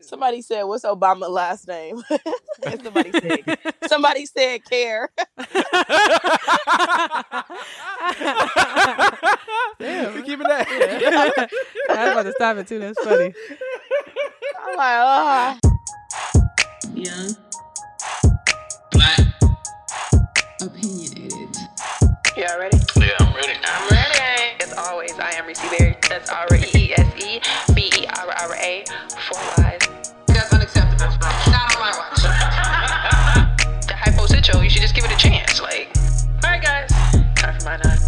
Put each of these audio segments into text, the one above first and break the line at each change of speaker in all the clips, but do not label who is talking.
Somebody said, "What's Obama last name?" and somebody said, "Somebody said care."
Damn.
We keeping that.
Yeah. I was about to stop it too. That's funny.
I'm like, ah.
Young,
Black.
opinionated.
Y'all ready?
Yeah, I'm ready.
I'm ready. As always, I am Reese Berry. That's R E E S chance. Like, alright, guys. Time for my nine.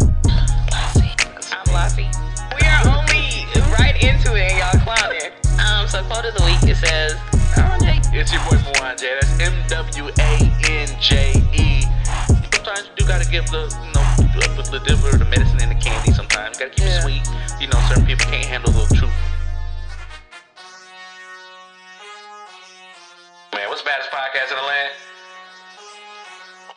I'm Lassie. We are only right into it and y'all clowning. Um, so quote of the week it says,
It's your boy Mwanje. That's M W A N J E. Sometimes you do gotta give the, you know, the, the, the, the medicine and the candy sometimes. Gotta keep
Yeah.
it sweet. You know, certain people can't handle the truth. Man, what's the baddest podcast in the land?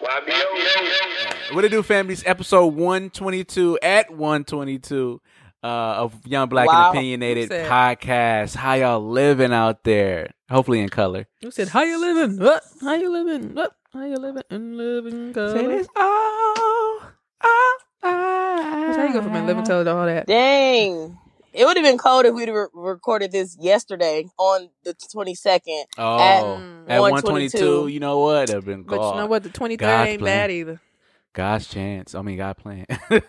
YBO.
What it do, families? Episode 122 at 122 uh, of Young Black
Wow.
and Opinionated podcast. How y'all living out there? Hopefully in color.
Who said, "How you living? What? How you living? What? How you living? And living color."
Say this all, all
That's how you go from living color to all that.
Dang. It would have been cold if we'd have re- recorded this yesterday on the 22nd.
Oh,
At
at
122.
122, you know what? That'd been
cold.
But
you know what? The twenty third
God's
ain't
plan.
bad either.
God's chance. I mean, God plan.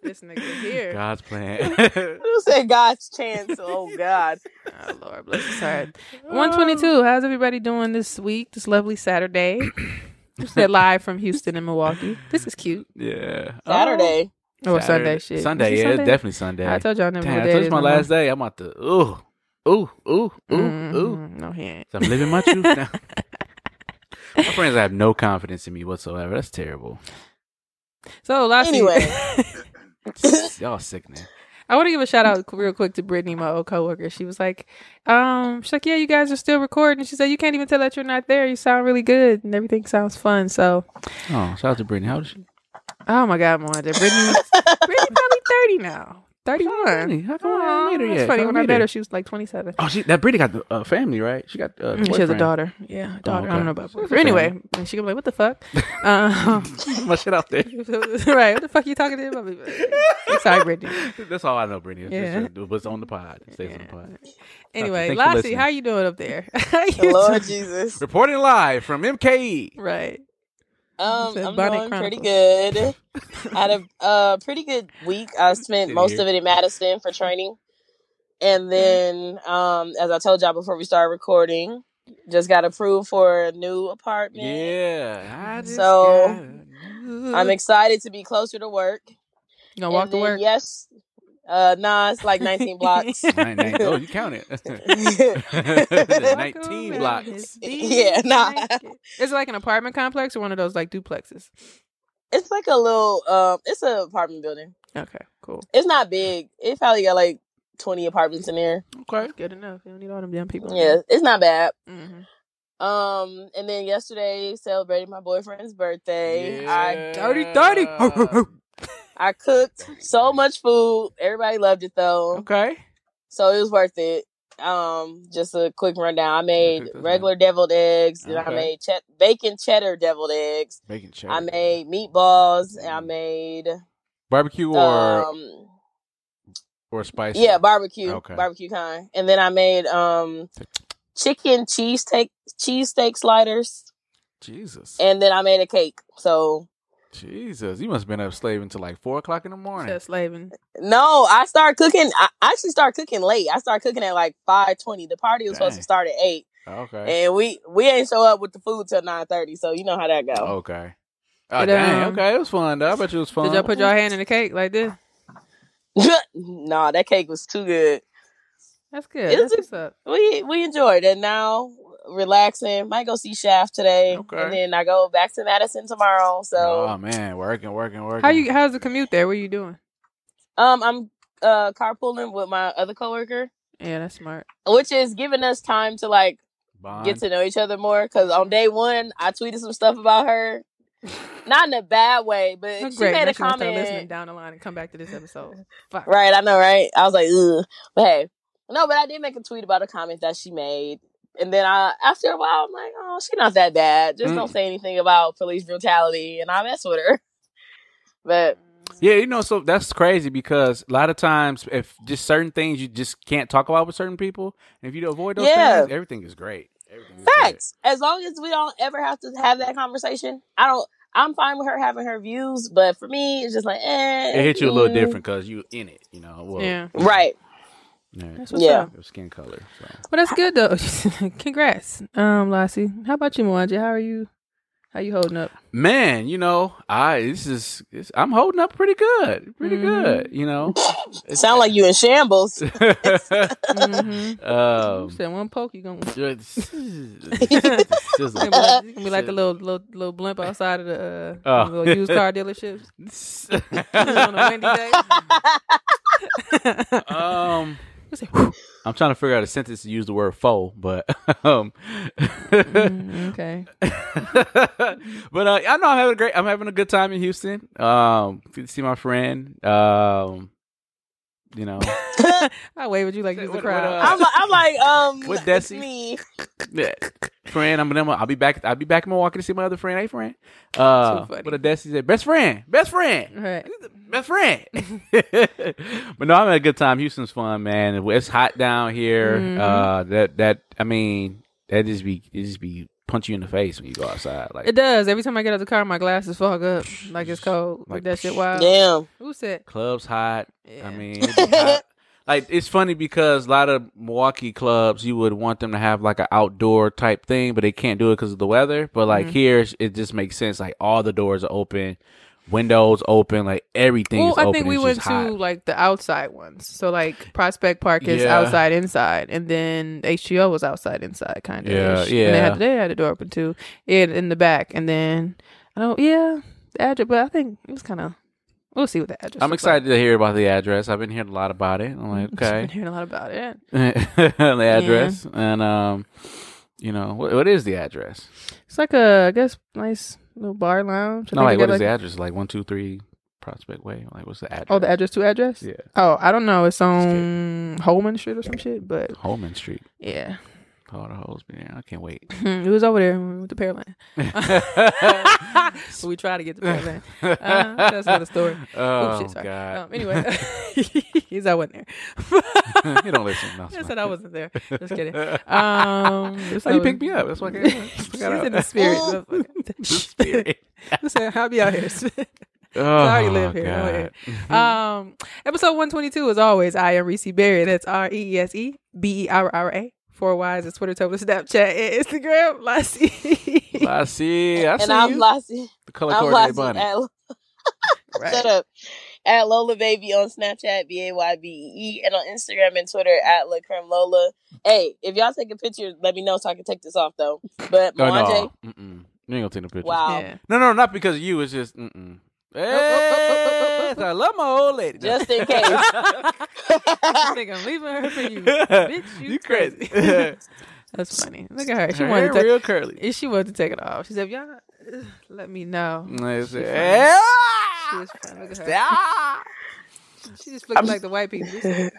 This nigga here.
God's plan.
Who said God's chance? Oh, God.
Oh Lord bless his heart. One twenty two. How's everybody doing this week? This lovely Saturday. Said live from Houston and Milwaukee. This is cute.
yeah.
Saturday.
Oh,
Saturday.
Sunday shit.
Sunday, yeah, it's definitely Sunday.
I told y'all I never
Damn,
know
I
what
told
day
you
it
my
is no
last day. I'm about to ooh, ooh, ooh, ooh,
more.
ooh.
No, he ain't.
So I'm living my truth now. my friends have no confidence in me whatsoever. That's terrible.
So last
Anyway.
Y'all sickening.
I want to give a shout out real quick to Brittany, my old coworker. She was like, um, she's like, yeah, you guys are still recording. She said, you can't even tell that you're not there. You sound really good and everything sounds fun. So,
Oh, shout out to Brittany. How old is she?
Oh my God, Moana, Brittany, Brittany probably 30 now. 31.
Brittany? How come I haven't met her
That's
yet?
funny.
How
When
I
I
met
met
her?
her, she was like 27.
Oh, she that Brittany got the uh, family, right? She got uh,
Mm, She has a
boyfriend.
daughter. Yeah, a daughter. I
okay.
don't know about
So
boyfriend. Anyway, and she gonna be like, what the fuck? um,
my shit out there.
right. What the fuck you talking to him about? Sorry, Brittany.
That's all I know, Brittany.
Yeah.
Yeah. What's on the pod? It stays on the pod.
Anyway,
Thanks for
Lassie,
listening.
how you doing up there? How you
Lord
doing?
Jesus.
Reporting live from MKE.
Right.
Um, I'm doing pretty good. I had a uh, pretty good week. I spent most of it in Madison for training. And then, um, as I told y'all before we started recording, just got approved for a new apartment.
Yeah.
So, I'm excited to be closer to work.
You gonna walk to work?
Yes. Uh, nah, it's like 19 blocks.
Nine- nine- oh, you count it. 19 blocks.
Yeah, nah.
Is it like an apartment complex or one of those like duplexes?
It's like a little, um, it's an apartment building.
Okay, cool.
It's not big. It probably got like 20 apartments in there.
Okay.
Good enough. You don't need all them damn people.
Yeah, it's not bad.
hmm
Um, and then yesterday celebrated my boyfriend's birthday. I
Dirty, dirty.
I cooked so much food. Everybody loved it though,
Okay.
so it was worth it. Um, just a quick rundown. I made regular deviled eggs. Then I made chet- bacon cheddar deviled eggs.
Bacon cheddar.
I made meatballs. And I made
barbecue or
um,
or spicy.
yeah, barbecue,
Okay.
barbecue kind. And then I made um, chicken cheese steak cheesesteak sliders.
Jesus.
And then I made a cake. So
Jesus. You must have been up slaving until like four o'clock in the morning.
Just slaving.
No, I start cooking. I I actually started cooking late. I start cooking at like five twenty. The party was supposed to start at eight,
Okay.
and we we ain't show up with the food till nine thirty. So you know how that go.
Okay. Oh
But,
dang.
um,
okay, it was fun though. I bet you it was fun.
Did y'all put your hand in the cake like this?
nah, that cake was too good.
That's good. That's
was
what's up.
We we enjoyed it. Now relaxing. Might go see Shaft today,
Okay.
and then I go back to Madison tomorrow. So
Oh man, working, working, working.
How you? How's the commute there? What are you doing?
um, I'm uh carpooling with my other coworker,
Yeah, that's smart.
which is giving us time to like
Bond?
get to know each other more. Because on day one, I tweeted some stuff about her, not in a bad way, but
That's
she
great.
made
Now
a
she gonna start listening down the line and come back to this episode. Fuck.
Right, I know, right? I was like, ugh. But hey, No, but I did make a tweet about a comment that she made. And then I, after a while, I'm like, oh, she's not that bad. Just
Mm.
don't say anything about police brutality, and I mess with her. But
Yeah, you know, so that's crazy because a lot of times, if just certain things you just can't talk about with certain people, and if you avoid those
Yeah.
things, everything is great. Everything is great.
facts. As long as we don't ever have to have that conversation, I don't. I'm fine with her having her views, but for me, it's just like, eh.
It hits you a little
mm.
different because you in it, you know. Well,
Yeah.
right?
Yeah.
That's what's
Yeah.
up.
Your skin color. So.
Well, that's good though. Congrats, um, Lassie. How about you, Mwanje? How are you? How you holding up?
Man, you know, I this is this, I'm holding up pretty good, pretty
Mhm.
good. You know, it
Sound like you in shambles.
Mm-hmm.
um,
Said one poke, you gonna.
it's-
It's gonna be like, it's gonna be like the little little little blimp outside of the uh,
Oh.
little used car dealerships on a windy day.
um, I'm trying to figure out a sentence to use the word "faux," but um,
Mm, okay.
but uh, I know I'm having a great. I'm having a good time in Houston. Um, good to see my friend. Um, you know,
I wave at you like you're the crowd.
what, uh,
I'm, I'm like, um,
With
it's
Desi?
me.
yeah, friend. I'm gonna. I'll be back. I'll be back in Milwaukee to see my other friend. Hey, friend. Uh,
So
what a Desi said. Best friend. Best friend.
Right.
best friend. but no, I'm having a good time. Houston's fun, man. It's hot down here.
Mhm.
Uh, that that I mean, that just be it just be punch you in the face when you go outside. Like
It does. Every time I get out the car, my glasses fog up like it's cold. Like
Like,
that shit wild.
Damn.
Who said?
clubs hot.
Yeah.
I mean, it be hot. like it's funny because a lot of Milwaukee clubs you would want them to have like an outdoor type thing, but they can't do it because of the weather. But like
Mhm.
here, it just makes sense. Like all the doors are open, windows open, like everything
Well, I think we went to
hot.
like the outside ones. So like Prospect Park is
Yeah.
outside inside, and then HGO was outside inside, kind of.
Yeah,
And they
yeah.
had they had the door open too, in in the back, and then I don't. Yeah, the address, but I think it was kind of. We'll see what the address.
I'm excited to hear about the address. I've been hearing a lot about it. I'm like,
Like. Been
okay,
hearing a lot about it.
the address, and um, you know, what, what is the address?
It's like a, I guess, nice little bar lounge. I
No, like what is the address? Like one, two, three, Prospect Way. Like what's the address?
Oh, the address to address.
Yeah,
Oh, I don't know. It's on Holman Street or some shit, but
Holman Street.
yeah,
All the hoes be there. I can't wait.
it was over there with the went to Pearland. we tried to get the Pearland. Uh, that's another story.
oh
Oops, shit, sorry.
God!
Um, anyway, he's I wasn't there.
you don't listen. No,
I said I wasn't there. Just kidding. Um,
That's how you picked me up. That's why I came.
She's in the spirit. motherfucker.
spirit.
Said, "I'll be out here."
Oh,
already live here. Um, episode 122, as always, I am Reese Berry. That's R E E S E B E R R A. Four Ys at Twitter, Tumblr, Snapchat, and Instagram. Lassie.
I see. I see
And I'm
you.
Lassie.
the color
I'm
coordinated bunny.
at,
right.
shut up. At Lola Baby on Snapchat, B A Y B E E, and on Instagram and Twitter at La Creme Lola. Hey, if y'all take a picture, let me know so I can take this off though. But
Oh,
Mwanje,
no. Mm-mm. You ain't gonna take no picture.
wow.
Yeah.
No, no, not because of you. It's just, mm-mm.
oh, oh,
I love my old lady.
Just in case.
I think I'm leaving her for you. Bitch, you,
You crazy.
crazy. That's funny. Look at her. She
Her
wanted to take,
real curly.
she wanted to take it off. She said, "Y'all, uh, let me know."
It's-
She
Yeah.
She was fine. Look at her. She just looking like the white people.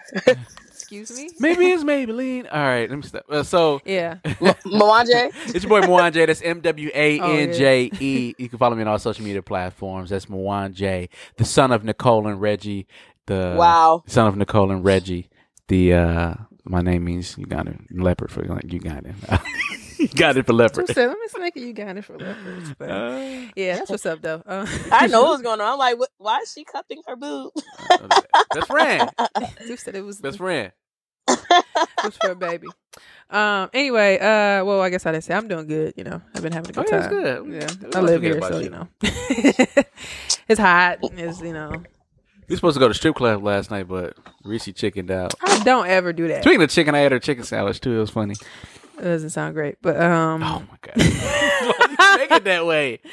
Excuse me.
Maybe it's Maybelline. All right, let me stop. Uh, so
Yeah.
Mwanje,
it's your boy Mwanje. That's M W A N J E. You can follow me on all social media platforms. That's Mwanje, the son of Nicole and Reggie. The
wow.
son of Nicole and Reggie. The uh my name means Uganda leopard for like Uganda. it for
So
leopard.
said, let me snake you got it for leopards. But
Uh,
yeah, that's what's up though. Uh,
I know what's going on. I'm like, what, why is she cupping her boob?
best friend.
Who said it was
Best friend.
it was for a baby. Um. Anyway. Uh. Well, I guess I didn't say I'm doing good. You know, I've been having a
Oh,
good
yeah, it's
time.
good.
Yeah.
Let's
I live here, so
you.
you know, it's hot. It's you know.
We supposed to go to strip club last night, but Reese chickened out.
I don't ever do that.
Speaking of chicken, I had her chicken sandwich too. It was funny.
It doesn't sound great, but um.
Oh my god, Why you make it that way?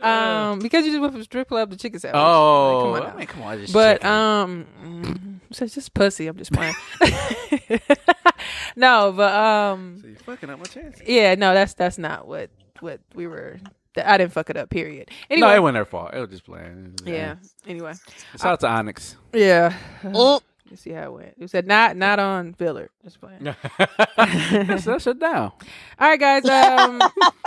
Um, because you just went from strip club to chicken sandwich.
Oh,
Like, come on
I mean, come on, just
But
chicken.
um, mm, so it's just pussy. I'm just playing. no, but um,
So you fucking up my chances.
yeah, no, that's that's not what what we were. that- I didn't fuck it up. Period. Anyway,
No, it wasn't their fault. It was just playing.
yeah. Anyway,
Shout out to Onyx.
yeah.
Mm,
Let's see how it went. It said not not on Villard. Just playing.
that's, that's shut down.
All right, guys. Um,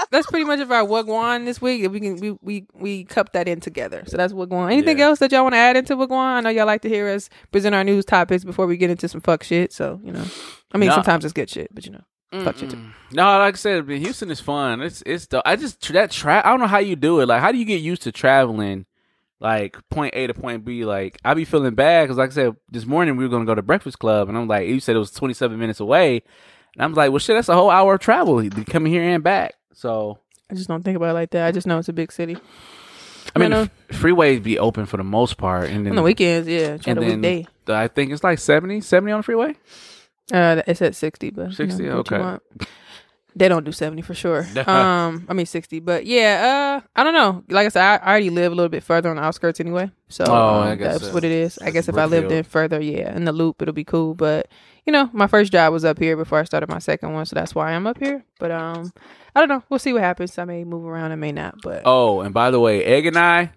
that's pretty much of our Wagwan this week. We can we we we cup that in together. So that's Wagwan. Anything
Yeah.
else that y'all want to add into Wagwan? I know y'all like to hear us present our news topics before we get into some fuck shit. So you know, I mean,
No.
sometimes it's good shit, but you know, fuck shit too.
Mm-mm. No, like I said, Houston is fun. It's it's the I just that tra- I don't know how you do it. Like, how do you get used to traveling? Like point A to point B, like I be feeling bad because, like I said, this morning we were gonna go to Breakfast Club, and I'm like, you said it was 27 minutes away, and I'm like, well, shit, that's a whole hour of travel coming here and back. So
I just don't think about it like that. I just know it's a big city.
I mean,
know.
f- freeways be open for the most part, and then
On the weekends, yeah,
and
a
then
weekday.
I think it's like 70, 70 on the freeway.
Uh, it's at sixty, but you know,
60,
what you
okay.
They don't do seventy for sure. um, I mean sixty, but yeah. Uh, I don't know. Like I said, I, I already live a little bit further on the outskirts anyway. So
Oh,
um, that's
so.
what it is. I guess if I lived
Brookfield.
in further, yeah, in the loop, it'll be cool. But you know, my first job was up here before I started my second one, so that's why I'm up here. But um, I don't know. We'll see what happens. I may move around, I may not. But
Oh, and by the way, Egg and I,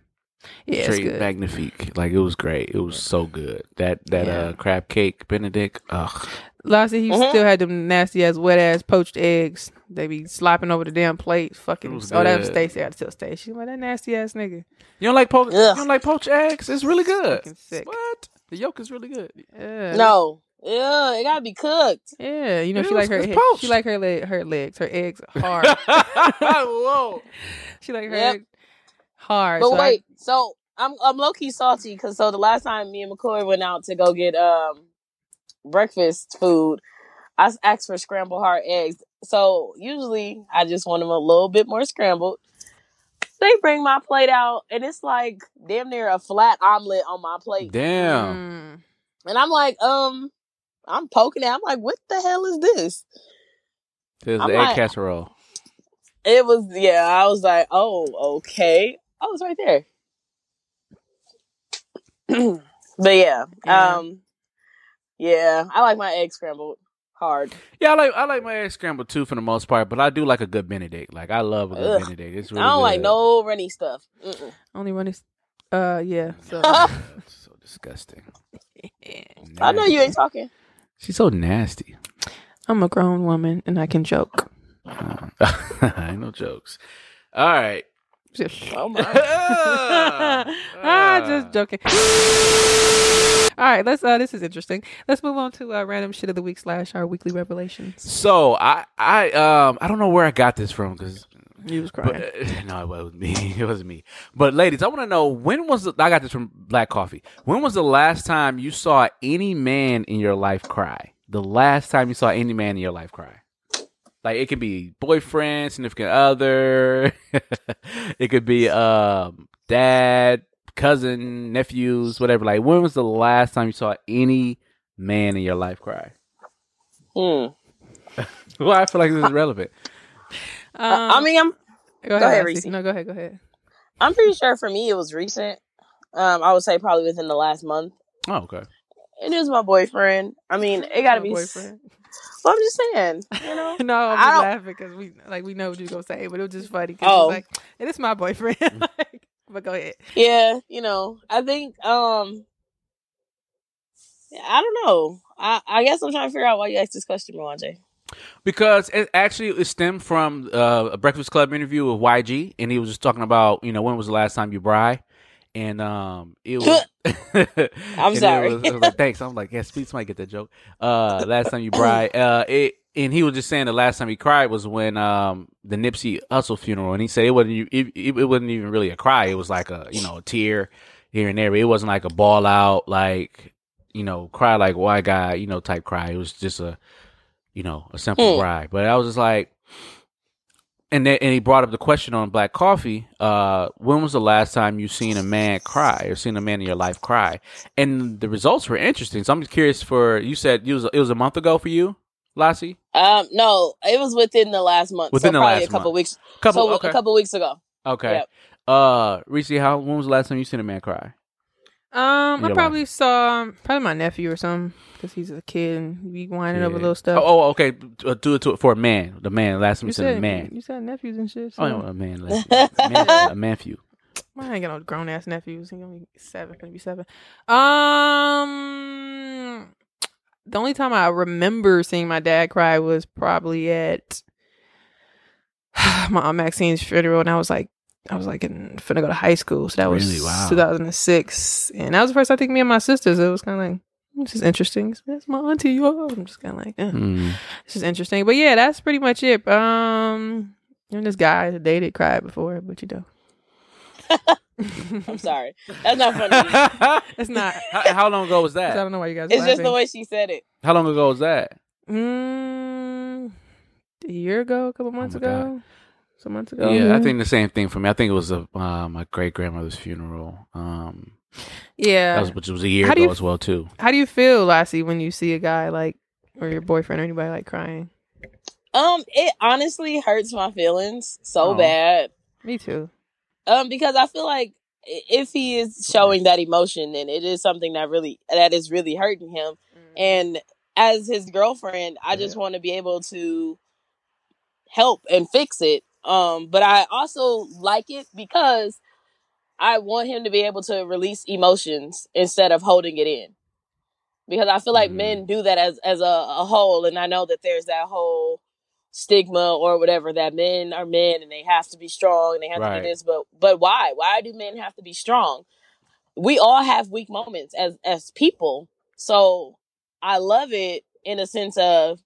yeah, it's
straight
good.
magnifique. Like it was great. It was so good. That that
Yeah.
uh crab cake Benedict. Ugh.
Lassie, he
Mhm.
still had them nasty ass, wet ass poached eggs. They be slopping over the damn plate. Fucking.
It was
Oh, that was. Stacy. I had to tell Stacy. She like that nasty ass nigga.
You don't like poach? You don't like poached eggs? It's really good.
Fucking sick.
What? The yolk is really good.
Yeah.
No. Yeah, it gotta be cooked.
Yeah, you know
It
she
was-
like her
it's poached.
she like her leg, her legs, her eggs hard.
Whoa.
she like her
Yep.
Eggs hard.
But
so I-
wait, so I'm I'm low key salty because so the last time me and McCoy went out to go get um breakfast food, I asked for scrambled hard eggs. So usually I just want them a little bit more scrambled. They bring my plate out and it's like damn near a flat omelet on my plate,
Damn.
Mm.
and I'm like, um, I'm poking it. I'm like, what the hell is this?
There's
I'm
the egg
like-
casserole.
It was yeah. I was like, oh, okay. Oh, it's right there. but yeah,
Yeah.
um, yeah, I like my egg scrambled hard.
Yeah, I like I like my egg scrambled too for the most part, but I do like a good Benedict. Like I love a good
Ugh.
Benedict. It's really
I don't like
good.
no runny stuff. Mm-mm.
Only one is uh yeah. So
so disgusting.
I know you ain't talking.
She's so nasty.
I'm a grown woman and I can joke.
Uh, I no jokes. All right.
Oh my.
ah, just joking. All right, let's. Uh, this is interesting. Let's move on to uh, random shit of the week slash our weekly revelations.
So I I um I don't know where I got this from because
You was
But,
crying.
uh, no, it wasn't me. It wasn't me. But ladies, I want to know when was the, I got this from Black Coffee. When was the last time you saw any man in your life cry? The last time you saw any man in your life cry? Like it could be boyfriend, significant other. it could be um dad, cousin, nephews, whatever. Like when was the last time you saw any man in your life cry?
Hmm.
Well, I feel like this is relevant.
Um,
I mean, I'm
go
go ahead,
Lassie.
Reese.
No, go ahead. Go ahead.
I'm pretty sure for me it was recent. Um, I would say probably within the last month.
Oh, okay.
It is my boyfriend. I mean, it got to be.
boyfriend.
Well, I'm just saying, you know.
no, I'm
I
just laughing because we like we know what you're gonna say, but it was just funny. Cause
Oh.
like it is my boyfriend. Like, but go ahead.
Yeah, you know, I think um I don't know. I I guess I'm trying to figure out why you asked this question, Mwanje.
Because it actually it stemmed from uh, a Breakfast Club interview with YG, and he was just talking about you know when was the last time you bry, and um it was.
I'm sorry.
was- was like, thanks. I'm like, yes, please, might get that joke. Uh, last time you cried, uh, it, and he was just saying the last time he cried was when um the Nipsey Hussle funeral, and he said it wasn't it, it, it wasn't even really a cry. It was like a you know a tear here and there. But it wasn't like a ball out like you know cry like white guy you know type cry. It was just a you know a simple
Hmm.
cry. But I was just like. And then, and he brought up the question on Black Coffee. Uh, when was the last time you seen a man cry or seen a man in your life cry? And the results were interesting. So I'm just curious. For you said it was it was a month ago for you, Lassie.
Um no, it was within the last month.
Within
so
the
probably
last
a couple
month.
weeks.
Couple.
so
okay.
a couple weeks ago.
okay.
Yep.
Uh, Reese, how when was the last time you seen a man cry?
Um,
Your
I probably saw um, probably my nephew or something because he's a kid and be whining over
Yeah.
little stuff.
Oh, oh, okay. Uh, Do it to it for a man. The man. Last time you,
you said
man.
you said nephews and shit.
Oh, no, a man. Last, a man. A few.
I ain't got no grown ass nephews. He gonna be seven, gonna be seven. Um, the only time I remember seeing my dad cry was probably at my aunt Maxine's funeral, and I was like, I was like in finna go to high school, so that was
Really? Wow.
2006, and that was the first I think me and my sisters. It was kind of like. This is interesting. That's my auntie. Oh, I'm just kind of like, eh.
Mm.
this is interesting. But yeah, that's pretty much it. Um, and this guy that dated cried before, but you know,
I'm sorry. That's not funny.
it's not.
how, how long ago was that?
I don't know why you guys.
it's just the way she said it.
How long ago was that?
Mm, a year ago, a couple months
Oh my
ago, some months ago.
yeah, I think the same thing for me. I think it was a, uh, my great grandmother's funeral. Um,
Yeah.
that was which was a year
How do
ago
you-
as well too.
How do you feel, Lassie, when you see a guy like, or your boyfriend or anybody like crying?
Um, it honestly hurts my feelings so
Oh.
bad.
Me too.
Um, because I feel like if he is showing that emotion, then it is something that really that is really hurting him. And as his girlfriend, I just want to be able to help and fix it. Um, but I also like it because I want him to be able to release emotions instead of holding it in. Because I feel like
Mhm.
men do that as as a, a whole, and I know that there's that whole stigma or whatever that men are men and they have to be strong and they have to do this. But but why? Why do men have to be strong? We all have weak moments as as people. So I love it in a sense of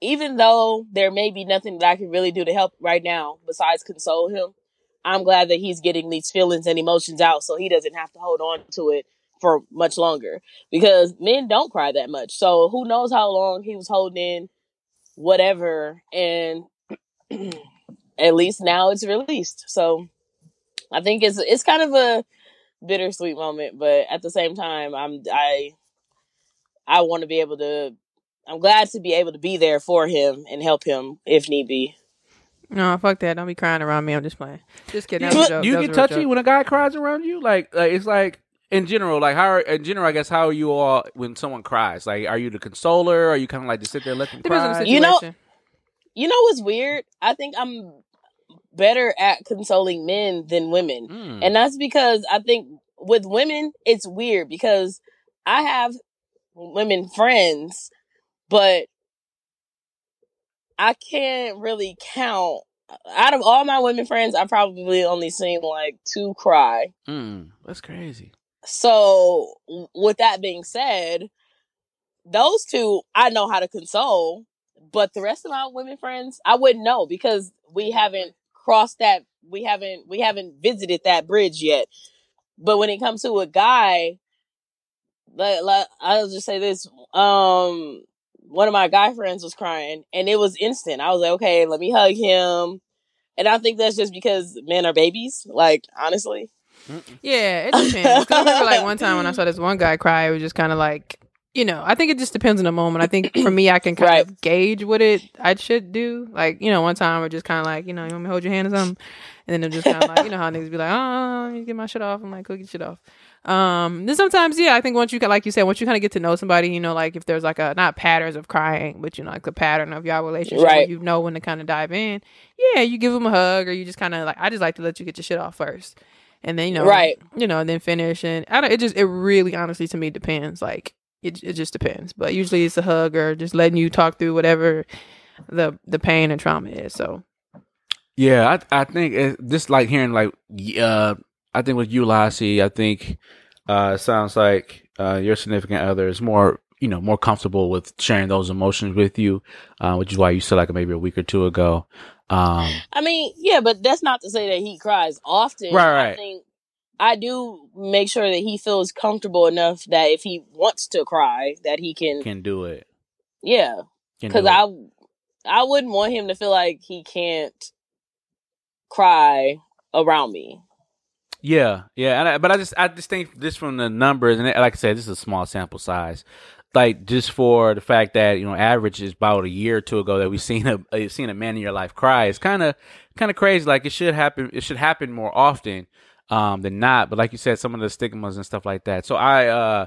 even though there may be nothing that I can really do to help right now besides console him, I'm glad that he's getting these feelings and emotions out so he doesn't have to hold on to it for much longer. Because men don't cry that much. So who knows how long he was holding in whatever and at least now it's released. So I think it's it's kind of a bittersweet moment, but at the same time I'm I I want to be able to I'm glad to be able to be there for him and help him if need be.
No, fuck that. Don't be crying around me. I'm just playing. Just kidding. That was a
you,
joke.
you
That was
get
a
touchy
joke.
when a guy cries around you? Like, like it's like in general, like how in general, I guess how are you all when someone cries? Like, are you the consoler? Or are you kind of like to sit there and let them
Depends on
cry?
the
You know- You know what's weird? I think I'm better at consoling men than women.
Mm.
And that's because I think with women, it's weird because I have women friends, but I can't really count. Out of all my women friends, I probably only seen like two cry.
Mm. That's crazy.
So, with that being said, those two I know how to console, but the rest of my women friends, I wouldn't know because we haven't crossed that. We haven't we haven't visited that bridge yet. But when it comes to a guy, like, like I'll just say this: um, one of my guy friends was crying, and it was instant. I was like, okay, let me hug him. And I think that's just because men are babies. Like honestly,
Yeah, it depends. 'Cause I remember like one time when I saw this one guy cry, it was just kind of like, you know, I think it just depends on the moment. I think for me, I can kind
Right.
of gauge what it I should do. Like, you know, one time we're just kind of like, you know, you want me to hold your hand or something, and then they're just kind of like, you know, how niggas be like, oh, you get my shit off. I'm like, go get your shit off. Um, then sometimes, yeah, I think once you ca- like you said, once you kind of get to know somebody, you know, like if there's like a not patterns of crying, but you know, like a pattern of your relationship,
Right.
you know when to kind of dive in. Yeah, you give them a hug, or you just kind of like, I just like to let you get your shit off first, and then you know,
Right.
you know, and then finish. And I don't. It just, it really, honestly, to me, depends. Like it, it just depends. But usually, it's a hug or just letting you talk through whatever the the pain and trauma is. So
Yeah, I I think it, just like hearing like uh I think with you Lassie, I think uh it sounds like uh your significant other is more you know more comfortable with sharing those emotions with you, uh, which is why you said like maybe a week or two ago. Um,
I mean, yeah, but that's not to say that he cries often.
Right,
I
right.
think I do make sure that he feels comfortable enough that if he wants to cry, that he can.
can do it.
yeah, because. I, I wouldn't want him to feel like he can't cry around me.
Yeah, yeah, and I, but I just I just think just from the numbers and like I said, this is a small sample size. Like just for the fact that you know, average is about a year or two ago that we've seen a, a seen a man in your life cry. It's kind of kind of crazy. Like it should happen. It should happen more often um, than not. But like you said, some of the stigmas and stuff like that. So I uh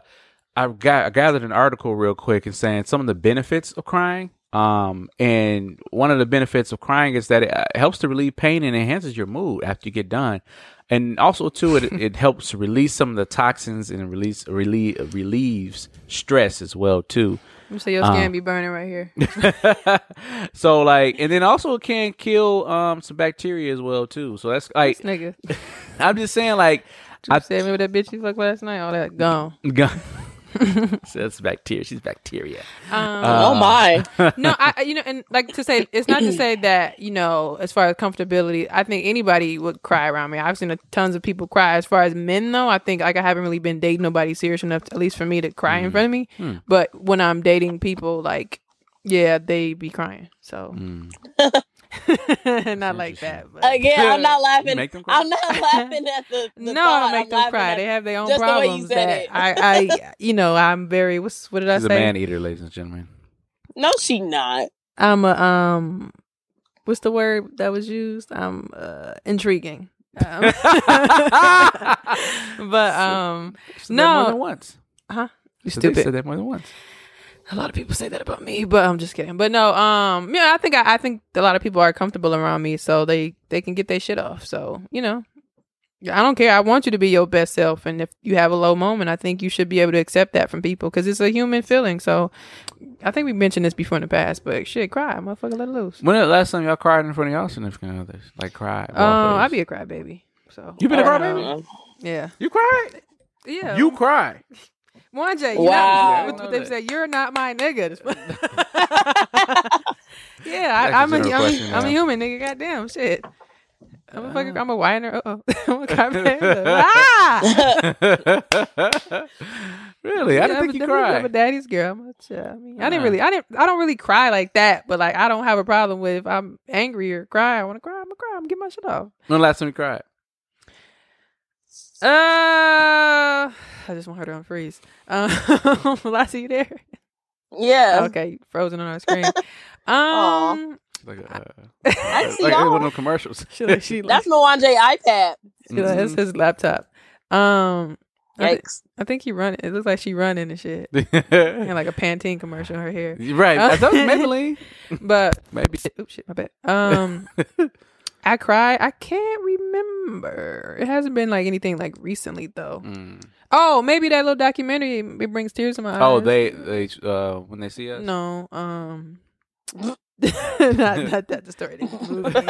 I got I gathered an article real quick and saying some of the benefits of crying. Um, and one of the benefits of crying is that it uh, helps to relieve pain and enhances your mood after you get done. And also too, it it helps release some of the toxins and release relieve relieves stress as well too.
so your skin
Um,
be burning right here.
so like, and then also it can kill um some bacteria as well too. So that's like,
This nigga.
I'm just saying like,
I
I
said me with that bitch you fucked last night. All that gone gone.
so that's bacteria. She's bacteria.
Um,
oh my.
no, I I- you know, and like to say, it's not to say that you know, as far as comfortability, I think anybody would cry around me. I've seen a, tons of people cry. As far as men, though, I think like I haven't really been dating nobody serious enough, to, at least for me, to cry in front of me. But when I'm dating people, like, yeah, they be crying. So
Mm.
not like that. But.
Again, I'm not laughing.
make them cry?
I'm not laughing at the. the
no, I don't make
I'm
them cry. They have their own
just the way you
problems.
said
that
it.
I, I, you know, I'm very. What's what did I
She's a
say?
man eater, ladies and gentlemen.
No, she not.
I'm a um what's the word that was used? I'm uh intriguing. Um, but um
Said that more than once.
huh? You
Said they
stupid.
Said that more than once.
A lot of people say that about me, but I'm just kidding. But no, um yeah, I think I, I think a lot of people are comfortable around me so they they can get their shit off. So, you know, I don't care. I want you to be your best self and if you have a low moment, I think you should be able to accept that from people cuz it's a human feeling. So, I think we mentioned this before in the past, but shit, cry, motherfucker, let it loose.
When the last time y'all cried in front of y'all significant others? Like cried?
Um, I be a crybaby. So
You been a
Uh,
crybaby?
yeah,
You cried?
yeah.
You cry?
One J. You
Wow.
know, what, what they say? You're not my nigga. yeah,
That's
I,
a
I'm a,
general
I'm,
question,
a, I'm a human nigga. Goddamn shit. I'm a fucking, I'm a whiner. Uh-oh. I'm a crybaby. ah!
really? I didn't
I'm
think
a-
you
I'm a daddy's girl. I'm a, I mean, I didn't really, I didn't, I don't really cry like that. But like, I don't have a problem with if I'm angry or cry. I want to cry. I'm gonna cry. I'm gonna get my shit off.
When the last time you cried?
Uh, I just want her to unfreeze. Um, Lassie, you there?
Yeah.
Okay, frozen on our screen.
Aw.
Um,
Like, uh,
I see
like
y'all.
one of commercials.
she like she like,
That's Mwanje iPad.
she like that's his laptop. Um, I, thi-
Yikes.
I think he running. It looks like she running and shit. And like a Pantene commercial in her hair.
I thought it was Maybelline.
But
Maybe.
oops, shit, my bad. Um, I cry. I can't remember. It hasn't been like anything like recently though.
Mm.
Oh, maybe that little documentary. It brings tears to my eyes.
Oh, they they uh when they see us.
No. Um. not, not that the story. They just moved me.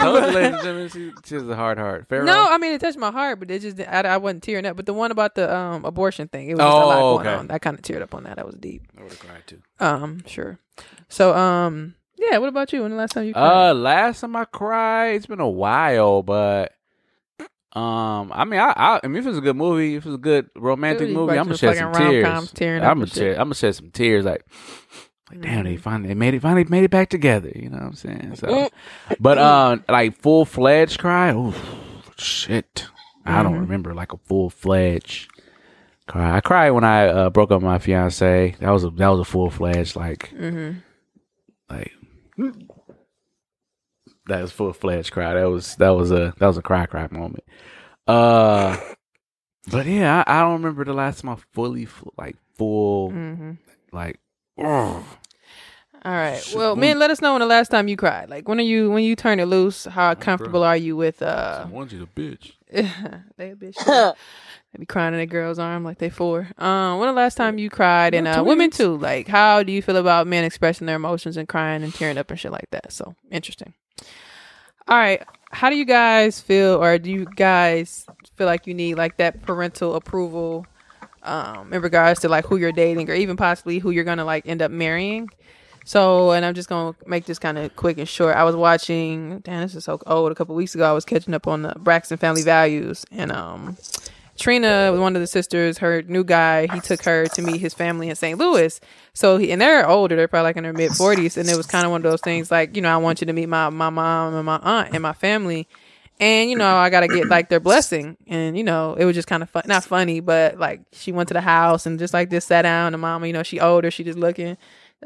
Told you, ladies and gentlemen, she, she has a hard heart. Pharaoh?
No, I mean it touched my heart, but it just I, I wasn't tearing up. But the one about the um abortion thing, it was just a lot
Oh,
going
okay.
on. I kind of teared up on that. That was deep.
I would have cried too.
Um, sure. So um, yeah. What about you? When the last time you cried?
Uh, last time I cried, it's been a while, but um, I mean, I, I, I mean, if it's a good movie, if it's a good romantic
Dude,
movie, I'm gonna shed some tears.
rom-coms tearing up
I'm gonna shed, I'm gonna shed some tears. Like, like damn, they
Mhm.
finally they made it, finally made it back together. You know what I'm saying? So, but uh, like full fledged cry, oh shit, I don't
Mhm.
remember like a full fledged cry. I cried when I uh, broke up with my fiance. That was a that was a full fledged like
mm-hmm.
like that was full fledged cry. That was that was a that was a cry cry moment. Uh, but yeah, I, I don't remember the last time I fully like full
Mm-hmm.
like. ugh.
All right. Well, man, let us know when the last time you cried. Like, when are you when you turn it loose? How comfortable are you with uh?
Someone's a bitch.
they a bitch. Be crying in a girl's arm like they four. Um, when the last time you cried? And uh, women too. Like, how do you feel about men expressing their emotions and crying and tearing up and shit like that? So interesting. All right, how do you guys feel, or do you guys feel like you need like that parental approval, um, in regards to like who you're dating, or even possibly who you're gonna like end up marrying? So, and I'm just gonna make this kind of quick and short. I was watching, damn, this is so old. A couple weeks ago, I was catching up on the Braxton Family Values, and um, Trina, one of the sisters, her new guy, he took her to meet his family in St. Louis. So, he, and they're older, they're probably like in their mid 40s. And it was kind of one of those things like, you know, I want you to meet my, my mom and my aunt and my family. And, you know, I got to get like their blessing. And, you know, it was just kind of fun, not funny, but like she went to the house and just like this sat down. And mama, you know, she older, she just looking.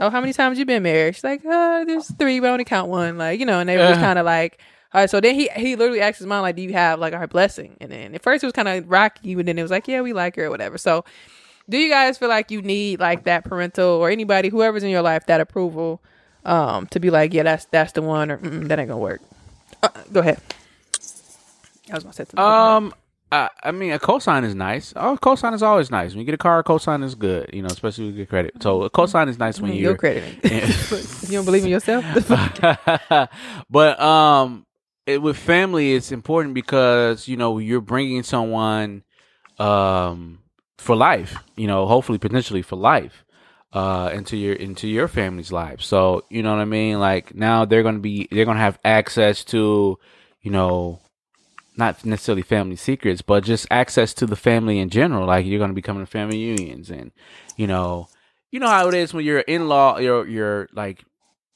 Oh, how many times you been married? She's like, uh, there's three, but I only count one. Like, you know, and they were kind of like, all right, so then he he literally asked his mom like, "Do you have like our blessing?" And then at first it was kind of rocky, and then it was like, "Yeah, we like her or whatever." So Do you guys feel like you need like that parental or anybody, whoever's in your life, that approval, um, to be like, yeah, that's that's the one, or that ain't gonna work? Uh, go ahead. I was gonna say something.
Um, I, I mean, a cosign is nice. Oh, a cosign is always nice. When you get a car, a cosign is good. You know, especially with good credit. So a cosign is nice when you're
your credit. you don't believe in yourself?
but um, it, with family, it's important because you know you're bringing someone um for life. You know, hopefully, potentially for life. Uh, into your into your family's life. So you know what I mean. Like now they're gonna be they're gonna have access to, you know, not necessarily family secrets, but just access to the family in general. Like you're to be coming to family unions, and you know, you know how it is when you're in law, you're you're like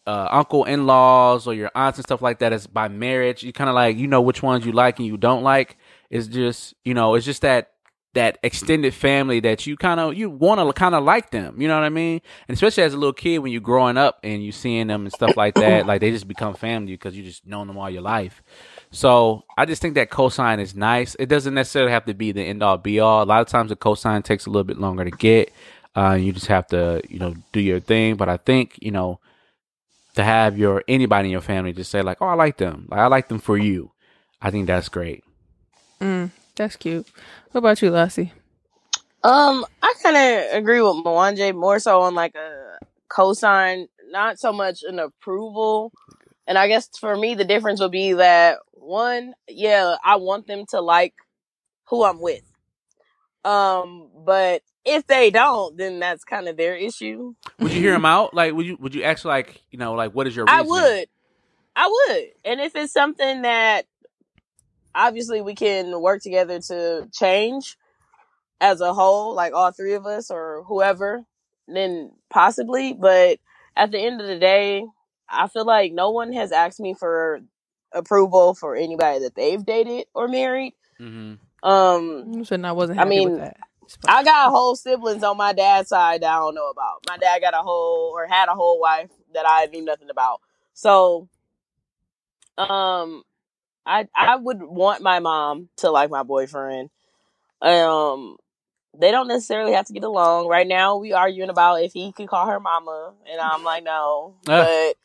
uh, uncle in laws or your aunts and stuff like that is by marriage. You kind of like you know which ones you like and you don't like. It's just you know it's just that that extended family that you kind of you want to kind of like them. You know what I mean? And especially as a little kid when you're growing up and you seeing them and stuff like that, like they just become family because you just known them all your life. So I just think that cosign is nice. It doesn't necessarily have to be the end all be all. A lot of times the cosign takes a little bit longer to get. Uh, you just have to, you know, do your thing. But I think, you know, to have your anybody in your family just say like, "Oh, I like them. Like I like them for you." I think that's great.
Mm, that's cute. What about you, Lassie?
Um, I kind of agree with Mwanje more so on like a cosign, not so much an approval. And I guess for me, the difference would be that one, yeah, I want them to like who I'm with. Um, but if they don't, then that's kind of their issue.
Would you hear them out? Like, would you would you actually like, you know, like what is your?
I would. I would. And if it's something that obviously we can work together to change as a whole, like all three of us or whoever, then possibly. But at the end of the day, I feel like no one has asked me for approval for anybody that they've dated or married.
Mhm.
Um,
You said I wasn't
I mean,
with that.
I got whole siblings on my dad's side that I don't know about. My dad got a whole or had a whole wife that I knew nothing about. So, um, I I would want my mom to like my boyfriend. Um, they don't necessarily have to get along. Right now, we arguing about if he could call her mama, and I'm like, no.
Ah.
But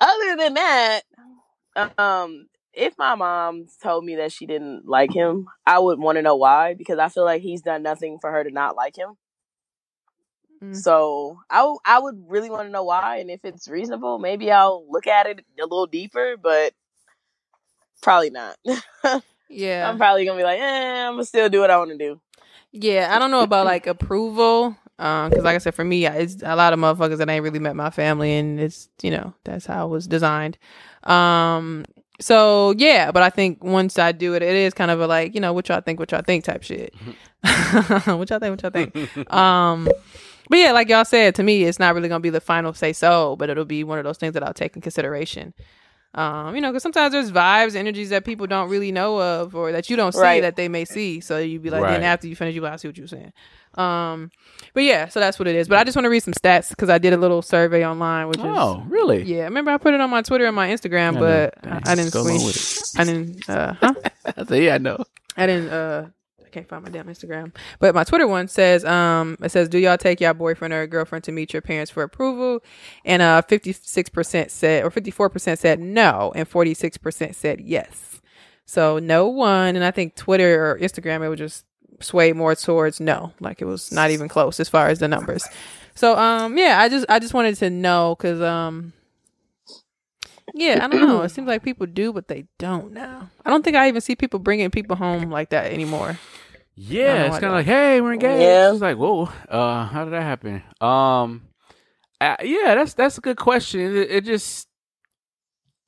other than that, um, if my mom told me that she didn't like him, I would want to know why because I feel like he's done nothing for her to not like him.
Mm.
So I, w- I would really want to know why, and if it's reasonable, maybe I'll look at it a little deeper, but probably not.
Yeah.
I'm probably gonna be like, eh, I'm gonna still do what I want to do.
Yeah, I don't know about like approval, because like I said, for me, it's a lot of motherfuckers that ain't really met my family, and it's you know that's how it was designed. Um, so yeah, but I think once I do it, it is kind of a like you know what y'all think, what y'all think type shit. what y'all think, what y'all think. um, but yeah, like y'all said, to me, it's not really gonna be the final say so, but it'll be one of those things that I'll take in consideration. Um, you know, because sometimes there's vibes, energies that people don't really know of, or that you don't see
Right.
that they may see. So you'd be like,
Right.
then after you finish, you like, I see what you're saying. Um, but yeah, so that's what it is. But I just want to read some stats because I did a little survey online, which
Oh, really?
yeah. Remember, I put it on my Twitter and my Instagram,
I
but. I, I didn't
Go along
screen. I didn't. Uh, huh?
I yeah, I know.
I didn't. Uh, I can't find my damn Instagram. But my Twitter one says, um, it says, "Do y'all take your boyfriend or girlfriend to meet your parents for approval?" And uh, fifty six percent said, or fifty four percent said no, and forty six percent said yes. So no one, and I think Twitter or Instagram it would just sway more towards no, like it was not even close as far as the numbers. So um, yeah, I just I just wanted to know because um. Yeah, I don't know. It seems like people do, but they don't now. I don't think I even see people bringing people home like that anymore. I don't
Yeah, it's kind of like, hey, we're engaged.
Yeah.
It's like, whoa, uh, how did that happen? Um, uh, yeah, that's that's a good question. It, it just,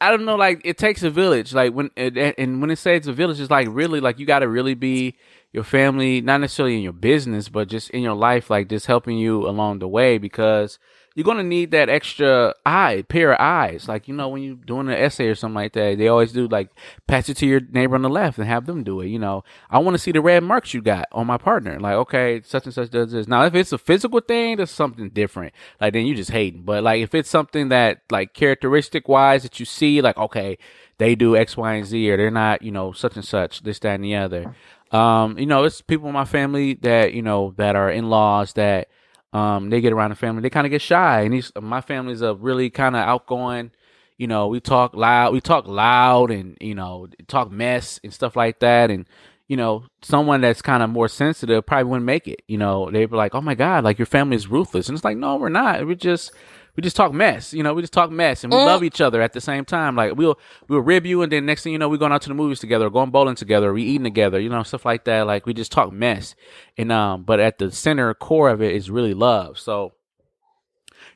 I don't know, like it takes a village. Like when it, and when it says it's a village, it's like really like you got to really be your family, not necessarily in your business, but just in your life, like just helping you along the way because you're gonna need that extra eye, pair of eyes. Like you know, when you're doing an essay or something like that, they always do like pass it to your neighbor on the left and have them do it. You know, I want to see the red marks you got on my partner. Like, okay, such and such does this. Now, if it's a physical thing, that's something different. Like then you just hating. But like if it's something that like characteristic wise that you see, like okay, they do X, Y, and Z, or they're not, you know, such and such, this, that, and the other. Um, you know, it's people in my family that you know that are in laws that um they get around the family, they kind of get shy, and these my family's a really kind of outgoing. You know, we talk loud, we talk loud, and you know, talk mess and stuff like that, and you know, someone that's kind of more sensitive probably wouldn't make it. You know, they'd be like, "Oh my god, like your family is ruthless," and it's like, no, we're not. We're just we just talk mess. You know, we just talk mess, and we
Mm.
love each other at the same time. Like we'll we'll rib you, and then next thing you know, we're going out to the movies together, or going bowling together, or we eating together. You know, stuff like that. Like we just talk mess, and um, but at the center core of it is really love. So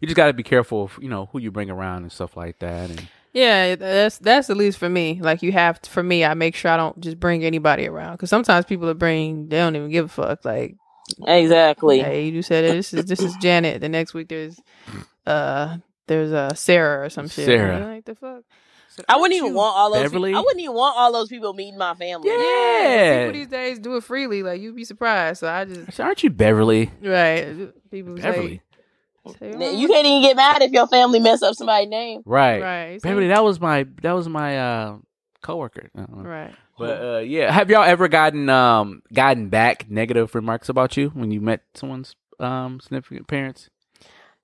you just got to be careful of you know who you bring around and stuff like that. And
Yeah, that's that's at least for me. Like you have to, for me, I make sure I don't just bring anybody around because sometimes people that bring they don't even give a fuck. Like,
Exactly.
hey, you said it. This is this is Janet. The next week there's uh there's uh Sarah or some shit.
Sarah.
like the fuck.
I wouldn't even want all those.
Beverly?
People, I wouldn't even want all those people meeting my family.
Yeah.
people these days do it freely. Like you'd be surprised. So I just
So aren't you Beverly?
right people
Beverly.
say,
N-
oh,
You can't even get mad if your family mess up somebody's name.
Right.
right
Beverly, that was my that was my uh coworker. I don't know.
right.
But uh, yeah, have y'all ever gotten um gotten back negative remarks about you when you met someone's um significant parents?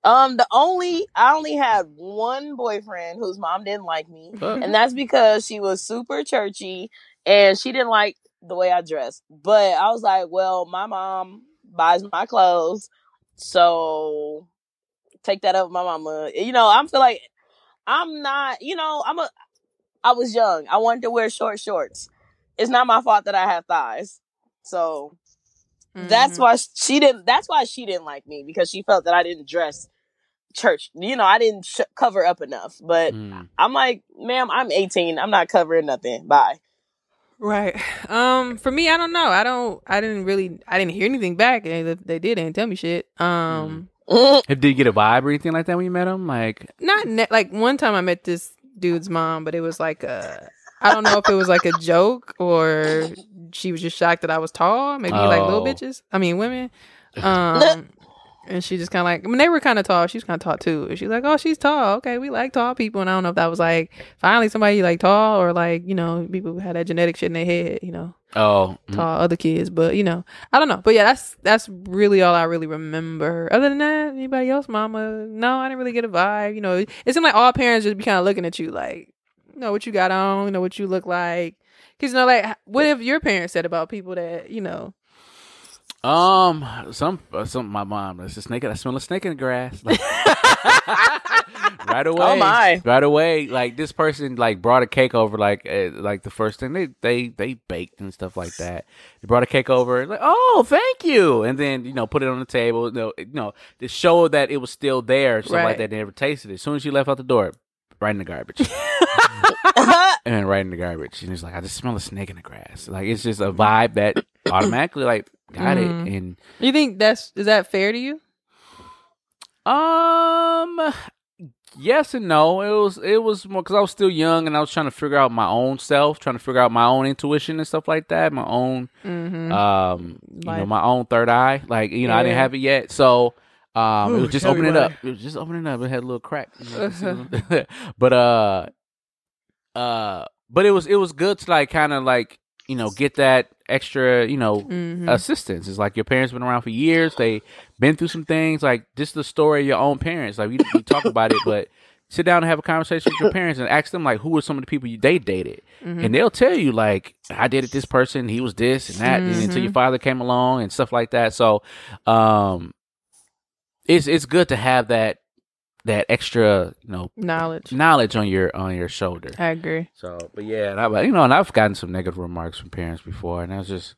Um, the only I only had one boyfriend whose mom didn't like me, and that's because she was super churchy and she didn't like the way I dressed. But I was like, well, my mom buys my clothes, so take that up with my mama. You know, I'm feel like I'm not. You know, I'm a. I was young. I wanted to wear short shorts. It's not my fault that I have thighs. So that's
Mhm.
why she didn't. That's why she didn't like me because she felt that I didn't dress church. You know, I didn't sh- cover up enough. But
Mm.
I'm like, ma'am, I'm 18. I'm not covering nothing. Bye.
Right. Um. For me, I don't know. I don't. I didn't really. I didn't hear anything back. They, they did. They didn't tell me shit. Um.
Mhm.
Did you get a vibe or anything like that when you met him? Like,
Not ne- like one time I met this dude's mom, but it was like a. I don't know if it was like a joke or she was just shocked that I was tall. Maybe like little
Oh.
bitches. I mean women. Um. And she just kind of like, I mean, they were kind of tall. She was kind of tall too. And she's like, oh, she's tall. Okay, we like tall people. And I don't know if that was like finally somebody like tall or like you know people who had that genetic shit in their head. You know,
oh, mm.
tall other kids, but you know, I don't know. But yeah, that's that's really all I really remember. Other than that, anybody else, mama? No, I didn't really get a vibe. You know, it seemed like all parents just be kind of looking at you like, know what you got on, know what you look like. Cause you know, like, what if your parents said about people that you know?
um, some uh, some my mom. There's a snake. I smell a snake in the grass. Like, right away.
Oh, my.
Right away. Like this person like brought a cake over. Like uh, like the first thing they they they baked and stuff like that. They brought a cake over. Like oh thank you, and then you know put it on the table. You know, you know to show that it was still there. Stuff like that. They never tasted it. As soon as she left out the door, right in the garbage. and then right in the garbage. And it's like, I just smell a snake in the grass. Like it's just a vibe that automatically like got
Mhm.
it. And
You think that's is that fair to you?
um, yes and no. It was it was more because I was still young and I was trying to figure out my own self, trying to figure out my own intuition and stuff like that. My own
Mm-hmm.
um, you know, my own third eye. Like you know, I didn't have it yet, so. Um, it was just opening
why.
up. It was just opening up. It had a little crack. you know, but uh, uh, but it was it was good to like kind of like you know get that extra you know
mm-hmm.
assistance. It's like your parents been around for years. They been through some things. Like this is the story of your own parents. Like we, we talk about it, but sit down and have a conversation with your parents and ask them like who were some of the people you they dated,
Mm-hmm.
and they'll tell you like I dated this person. He was this and that, and until your father came along and stuff like that. So, um, it's it's good to have that that extra you know
knowledge.
knowledge on your on your shoulder.
I agree.
So, but yeah, and I, you know, and I've gotten some negative remarks from parents before, and I was just,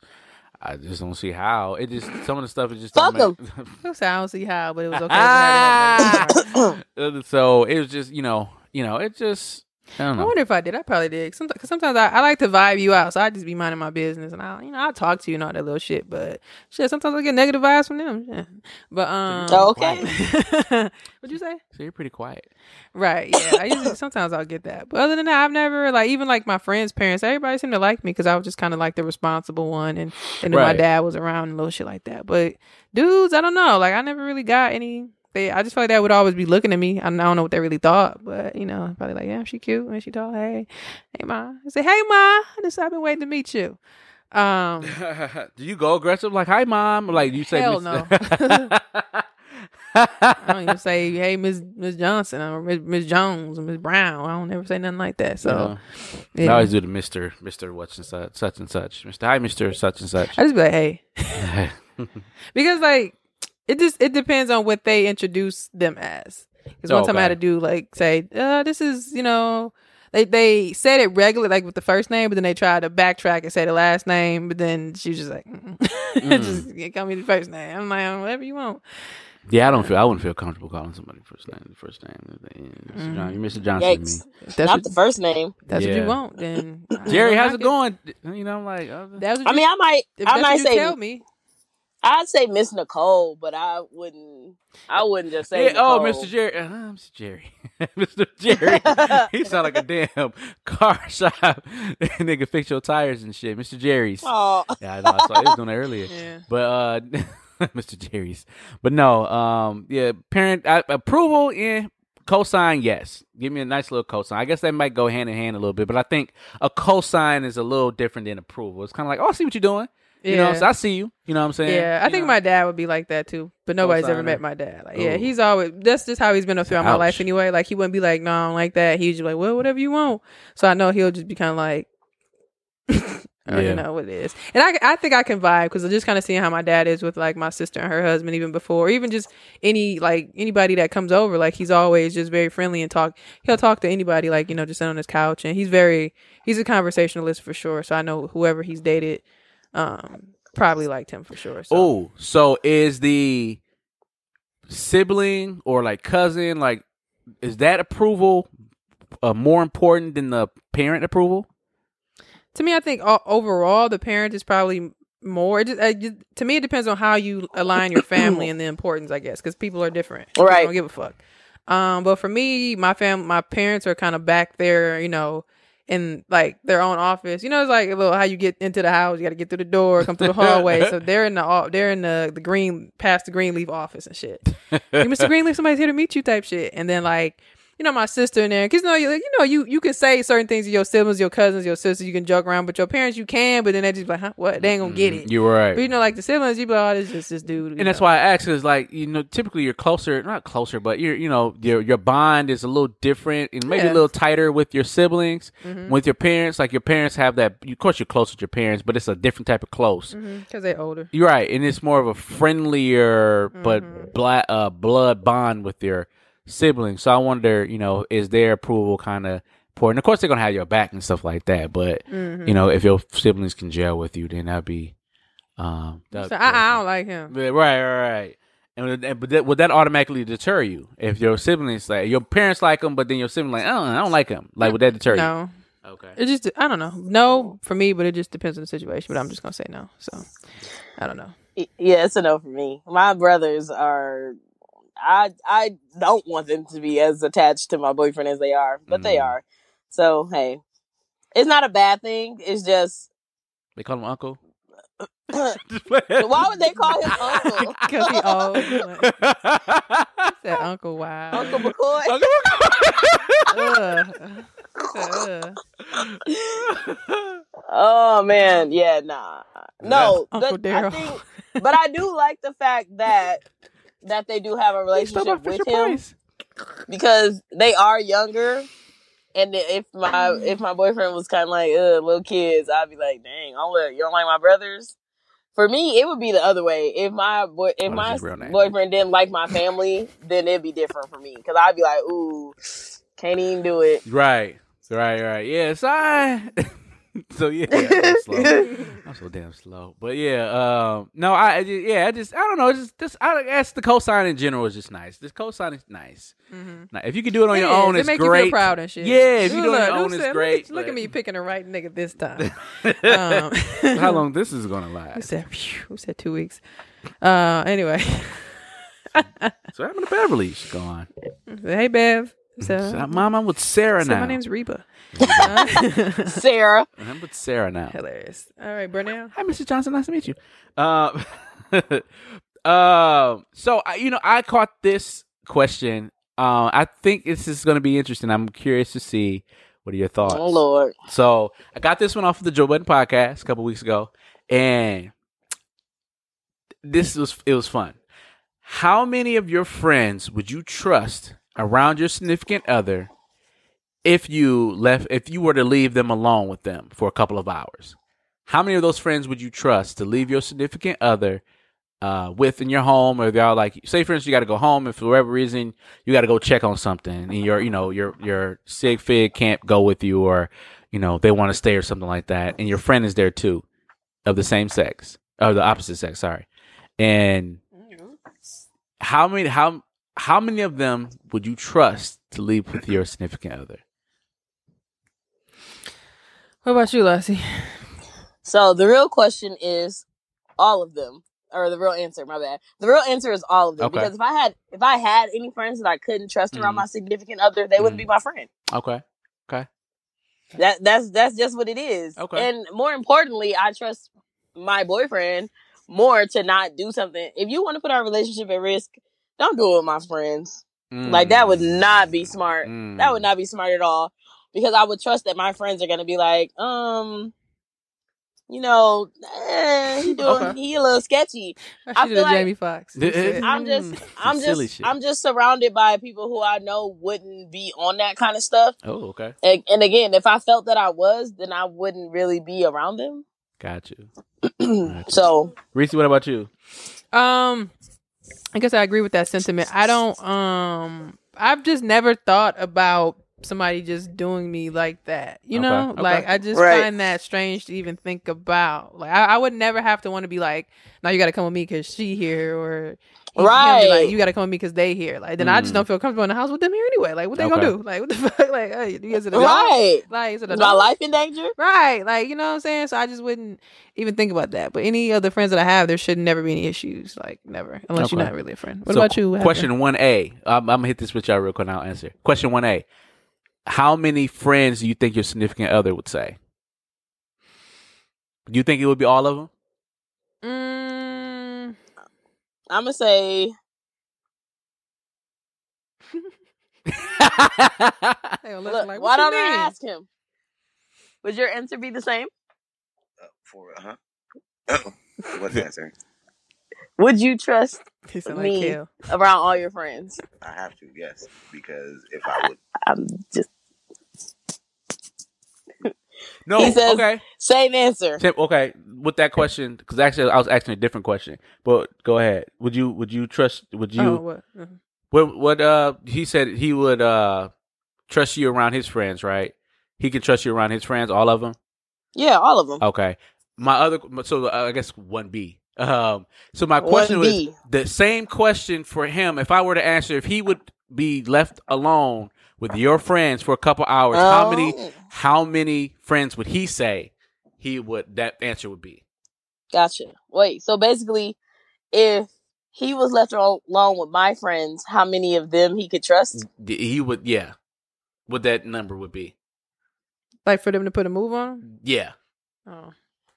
I just don't see how. It just some of the stuff is just
Fuck
don't make-
I don't see how, but it was okay. for her to have that.
Uh, so it was just, you know, you know, it just, I
I wonder if I did. I probably did. Sometimes, sometimes I, I like to vibe you out, so I just be minding my business, and I, you know, I talk to you and all that little shit. But shit, sometimes I get negative vibes from them. Yeah. But um,
okay.
What'd you say?
So you're pretty quiet.
Right. Yeah. I usually sometimes I'll get that, but other than that, I've never like even like my friends' parents. Everybody seemed to like me because I was just kind of like the responsible one, and and then my dad was around and little shit like that. But dudes, I don't know. Like I never really got any. They, I just feel like they would always be looking at me. I don't know what they really thought, but you know, probably like, yeah, she cute and she tall. Hey, hey, ma. I say, hey, ma. This I've been waiting to meet you. Um,
do you go aggressive like "Hi, mom"? Or like you say
Hell
Miss-
I don't even say, "Hey, Miss Miss Johnson" or Miss, Miss Jones or Miss Brown. I don't ever say nothing like that. So,
I
yeah.
always do the Mister Mister what's and such such and such. Mister Hi, Mister such and such.
I just be like, "Hey," because like it just it depends on what they introduce them as. Because one time I had to
Okay.
do like say, uh, "This is you know." They they said it regularly, like with the first name, but then they tried to backtrack and say the last name. But then she was just like, mm just call me the first name. I'm like, whatever you want.
yeah, I don't feel I wouldn't feel comfortable calling somebody first name. The First name, Mr. John, you're Mr. Johnson. to
Yikes.
me.
That's
Not
what,
the first name.
that's what you want, then
Jerry, how's it going? You know, I'm like, uh,
That's what
I
you-
mean, I might, I might say,
tell me.
I'd say Miss Nicole, but I wouldn't, I wouldn't just say.
Hey, oh, Mr. Jerry, uh, Mr. Jerry, Mr. Jerry. he sound like a damn car shop. Nigga, fix your tires and shit, Mr. Jerry's.
Oh,
Yeah, I know. I saw he was doing that earlier.
Yeah.
But uh, Mr. Jerry's. But no, um, yeah, parent uh, approval, yeah. Cosign, yes. Give me a nice little cosign. I guess that might go hand in hand a little bit, but I think a cosign is a little different than approval. It's kind of like, oh, I see what you're doing. You know,
Yeah.
so I see you. You know what I'm saying?
Yeah, I
You
think
know?
my dad would be like that too, but nobody's ever met my dad. Like, yeah, he's always that's just how he's been throughout my life anyway. Like, he wouldn't be like, no, I don't like that. He's just like, well, whatever you want. So I know he'll just be kind of like, I don't
Yeah.
know what it is. And I, I think I can vibe because I'm just kind of seeing how my dad is with like my sister and her husband, even before, even just any like anybody that comes over. Like, he's always just very friendly and talk. He'll talk to anybody, like you know, just sit on his couch, and he's very he's a conversationalist for sure. So I know whoever he's dated, um, probably liked him for sure. So.
Oh, so is the sibling or like cousin like is that approval uh, more important than the parent approval?
to me, I think o- overall the parent is probably more. It just, uh, just- to me, it depends on how you align your family and the importance, I guess, because people are different. People
Right.
don't give a fuck. Um, but for me, my fam, my parents are kind of back there, you know, in like their own office. You know, it's like a little how you get into the house. You got to get through the door, come through the hallway. so they're in the they're in the the green past the Greenleaf office and shit. hey, Mr. Greenleaf, somebody's here to meet you, type shit. And then like you know, my sister in there, because you know, you, you know, you you can say certain things to your siblings, your cousins, your sisters. You can joke around, but your parents, you can. But then they just be like, huh, what? They ain't gonna get it.
You're right.
But you know, like the siblings, you be like, oh, this just this dude.
and that's why I ask is like you know typically you're closer not closer but you're you know your your bond is a little different and maybe
Yeah.
a little tighter with your siblings
Mhm.
with your parents like your parents have that of course you're close with your parents but it's a different type of close
because they're older.
you're right and it's more of a friendlier
Mm-hmm.
but bla- uh, blood bond with your siblings so I wonder you know is their approval kind of important of course they're gonna have your back and stuff like that but
Mhm.
you know if your siblings can gel with you then that'd be um that-
So I, I don't like him.
yeah, Right, right, right. And would that, but that, would that automatically deter you if your siblings like your parents like them, but then your sibling like, oh, I don't like him. Like, would that deter you?
No,
you? Okay.
it just I don't know. No for me, but it just depends on the situation. But I'm just gonna say no. So I don't know.
yeah, it's a no for me. My brothers are. I I don't want them to be as attached to my boyfriend as they are, but they
Mm.
are. So hey, it's not a bad thing. It's just
They call him uncle.
why would they call him uncle?
Because he old. Said Uncle Wow.
Uncle McCoy.
Ugh. Ugh.
Oh man, yeah, nah, no.
Uncle
but I
Daryl.
think, but I do like the fact that that they do have a relationship with him because they are younger. And if my if my boyfriend was kind of like uh little kids, I'd be like, dang, I don't, you don't like my brothers. For me, it would be the other way. If my boy, if my
real name?
boyfriend didn't like my family, then it'd be different for me because I'd be like, ooh, can't even do it.
Right, right, right. Yes, I. so yeah, I'm slow. I'm so damn slow. But yeah, um, no, I I yeah, I just I don't know. Just this. I guess the cosign in general is just nice. This cosign is nice.
Mhm.
Now, if you can do it on
It
your
is.
own,
it
it's
make
great.
you feel proud and shit.
Yeah, if you do it on
look,
your own,
said-
it's
look
great.
at- Look, at me picking the right nigga this time. um,
How long this is gonna
Who
last?
said? phew, Who said two weeks? Uh, anyway.
So what happened to Beverly? She's gone.
hey, Bev. So,
So, Mom, I'm with Sarah
so
now.
my name's Reba.
Sarah,
I'm with Sarah now.
hilarious. All right, Burnell.
Hi, Mr. Johnson. Nice to meet you. Uh, uh, so I, you know, I caught this question. Uh, I think this is going to be interesting. I'm curious to see What are your thoughts?
Oh Lord.
So I got this one off of the Joe Budden podcast a couple weeks ago, and this was it was fun. How many of your friends would you trust around your significant other if you left if you were to leave them alone with them for a couple of hours? How many of those friends would you trust to leave your significant other uh, with in your home, or they're like, say for instance, you got to go home, and for whatever reason you got to go check on something, and your you know your your sig fig can't go with you, or you know they want to stay or something like that, and your friend is there too, of the same sex or the opposite sex, sorry, and how many how how many of them would you trust to leave with your significant other?
What about you, Lassie?
So the real question is all of them. Or the real answer, my bad. The real answer is all of them.
Okay.
Because if I had if I had any friends that I couldn't trust around
Mhm.
my significant other, they wouldn't
Mhm.
be my friend.
Okay.
Okay, That that's that's just what it is.
Okay.
And more importantly, I trust my boyfriend more to not do something. If you want to put our relationship at risk, don't do it with my friends. Like that would not be smart.
Mm.
That would not be smart at all. Because I would trust that my friends are gonna be like, um, you know, eh, he doing
Okay.
he a little sketchy.
I
I feel like-
Jamie Foxx.
Mm.
He said-
I'm just
Mm,
I'm
some
just. I'm just surrounded by people who I know wouldn't be on that kind of stuff.
Oh, okay,
And, and again, if I felt that I was, then I wouldn't really be around them.
got you.
so
Reese, what about you?
Um, I guess I agree with that sentiment. I don't. Um, I've just never thought about somebody just doing me like that. You
Okay,
know,
okay.
like I just
Right.
find that strange to even think about. Like I, I would never have to want to be like, "Now you got to come with me because she here," or he- him be
Right.
like, "You got to come with me because they here." Like then I just
Mm.
don't feel comfortable in the house with them here anyway. Like what they
Okay.
gonna do? Like what the fuck? Like hey, you guys at a dog?
right,
Like is it a
is my life in danger?
Right. Like, you know what I'm saying? So I just wouldn't even think about that. But any other friends that I have, there should never be any issues. Like, never. Unless you're not really a friend. What
So,
about you? What?
Question one A. I'm, I'm gonna hit this with y'all real quick. and I'll answer. Question one A. How many friends do you think your significant other would say? Do you think it would be all of them?
Mm,
I'm gonna say
look
Look,
like,
why don't I ask him? Would your answer be the same?
Uh, for huh? What's the answer?
Would you trust Me.
like
around all your friends?
I have to, yes, because if I would,
I'm just
no.
He says-
okay.
same answer.
Tim, okay. With that question, because actually I was asking a different question. But go ahead. Would you? Would you trust? Would you?
oh, what? Mhm.
What? What? Uh, he said he would uh trust you around his friends, right? He can trust you around his friends, all of them.
Yeah, all of them.
Okay. My other, so uh, I guess one B. Um. So my question was
1B.
the same question for him. If I were to answer, if he would be left alone with your friends for a couple hours, how many?
Oh,
How many friends would he say he would? That answer would be.
Gotcha. Wait, so basically, if he was left alone with my friends, how many of them he could trust?
He would. Yeah. What that number would be.
Like for them to put a move on?
Yeah.
Oh.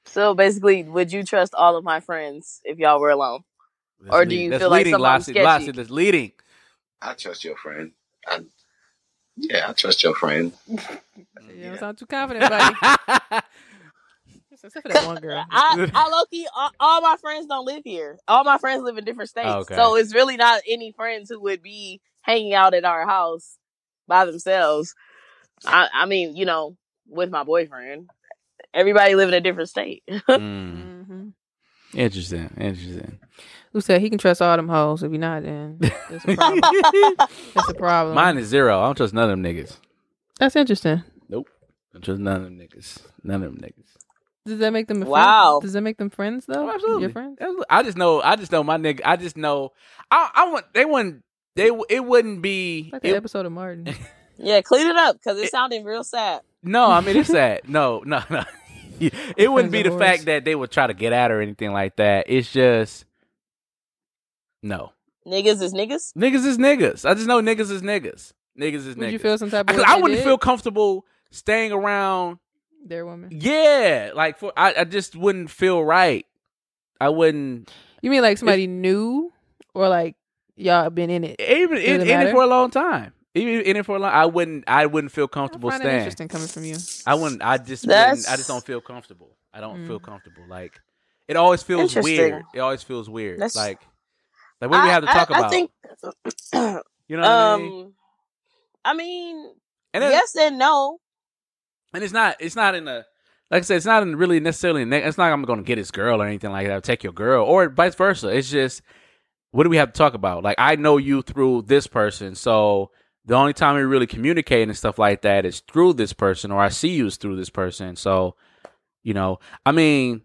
So basically, would you trust all of my friends if y'all were alone?
That's
Or do
leading.
you
That's
feel like
leading,
somebody's
Lassie.
sketchy?
Lassie, that's leading.
I trust your friend. I, yeah, I trust your friend.
You
Yeah.
don't sound too confident, buddy. Except for that one girl.
I, I low key, all, all my friends don't live here. All my friends live in different states.
Okay.
So it's really not any friends who would be hanging out at our house by themselves. I, I mean, you know, with my boyfriend. Everybody live in a different state.
Mm.
hmm
Interesting. Interesting.
Who said he can trust all them hoes? If you're not, then that's a problem. that's a problem.
Mine is zero. I don't trust none of them niggas.
That's interesting.
Nope. I don't trust none of them niggas. None of them niggas.
Does that make them a friend?
Wow.
Does that make them friends though?
Oh, absolutely.
Your friends?
I just know. I just know my nigga. I just know. I. I want. They wouldn't. They. It wouldn't be.
Like the
it-
episode of Martin.
yeah, clean it up because it sounded real sad.
no, I mean it's sad. No, no, no. it wouldn't be the
Friends
fact that they would try to get at her or anything like that. It's just no.
Niggas is niggas.
Niggas is niggas. I just know niggas is niggas. Niggas is
Would
niggas.
you feel some type of?
I,
way
I wouldn't
did?
feel comfortable staying around.
their woman.
Yeah, like for I, I just wouldn't feel right. I wouldn't
You mean like somebody new, or like y'all been in it?
even in,
it
in it for a long time. Even in it for a long, I wouldn't. I wouldn't feel
I
comfortable
find it
staying.
interesting coming from you.
I wouldn't. I just.
That's-
Wouldn't, I just don't feel comfortable. I don't
Mm.
feel comfortable. Like it always feels weird. It always feels weird.
That's-
like, like what do we have to talk
I,
about?
I think,
you know what I mean?
um, I mean,
And then,
yes and no.
and it's not. It's not in a. Like I said, it's not in really necessarily. Ne- it's not. I'm going to get his girl or anything like that. Take your girl or vice versa. It's just what do we have to talk about? Like I know you through this person, so the only time we really communicate and stuff like that is through this person, or I see you is through this person. So, you know, I mean,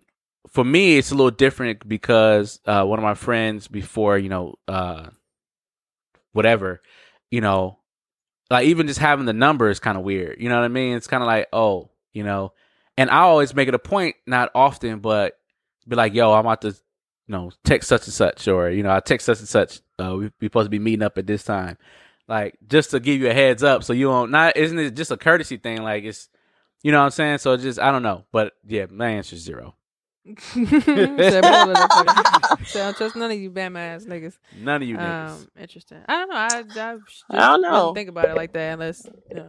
for me, it's a little different because uh, one of my friends before, you know, uh, whatever, you know, like even just having the number is kind of weird. You know what I mean? It's kind of like, oh, you know, and I always make it a point, not often, but be like, yo, I'm about to, you know, text such and such, or you know, I text such and such. Uh, we we supposed to be meeting up at this time, like just to give you a heads up, so you don't not. Isn't it just a courtesy thing? Like it's, you know what I'm saying? So just I don't know, but yeah, my answer is zero.
Said both of them fuckers. Said, I don't trust none of you bam ass niggas.
None of you niggas.
Um, interesting. I don't know. I, I, just
I don't know.
think about it like that unless you know.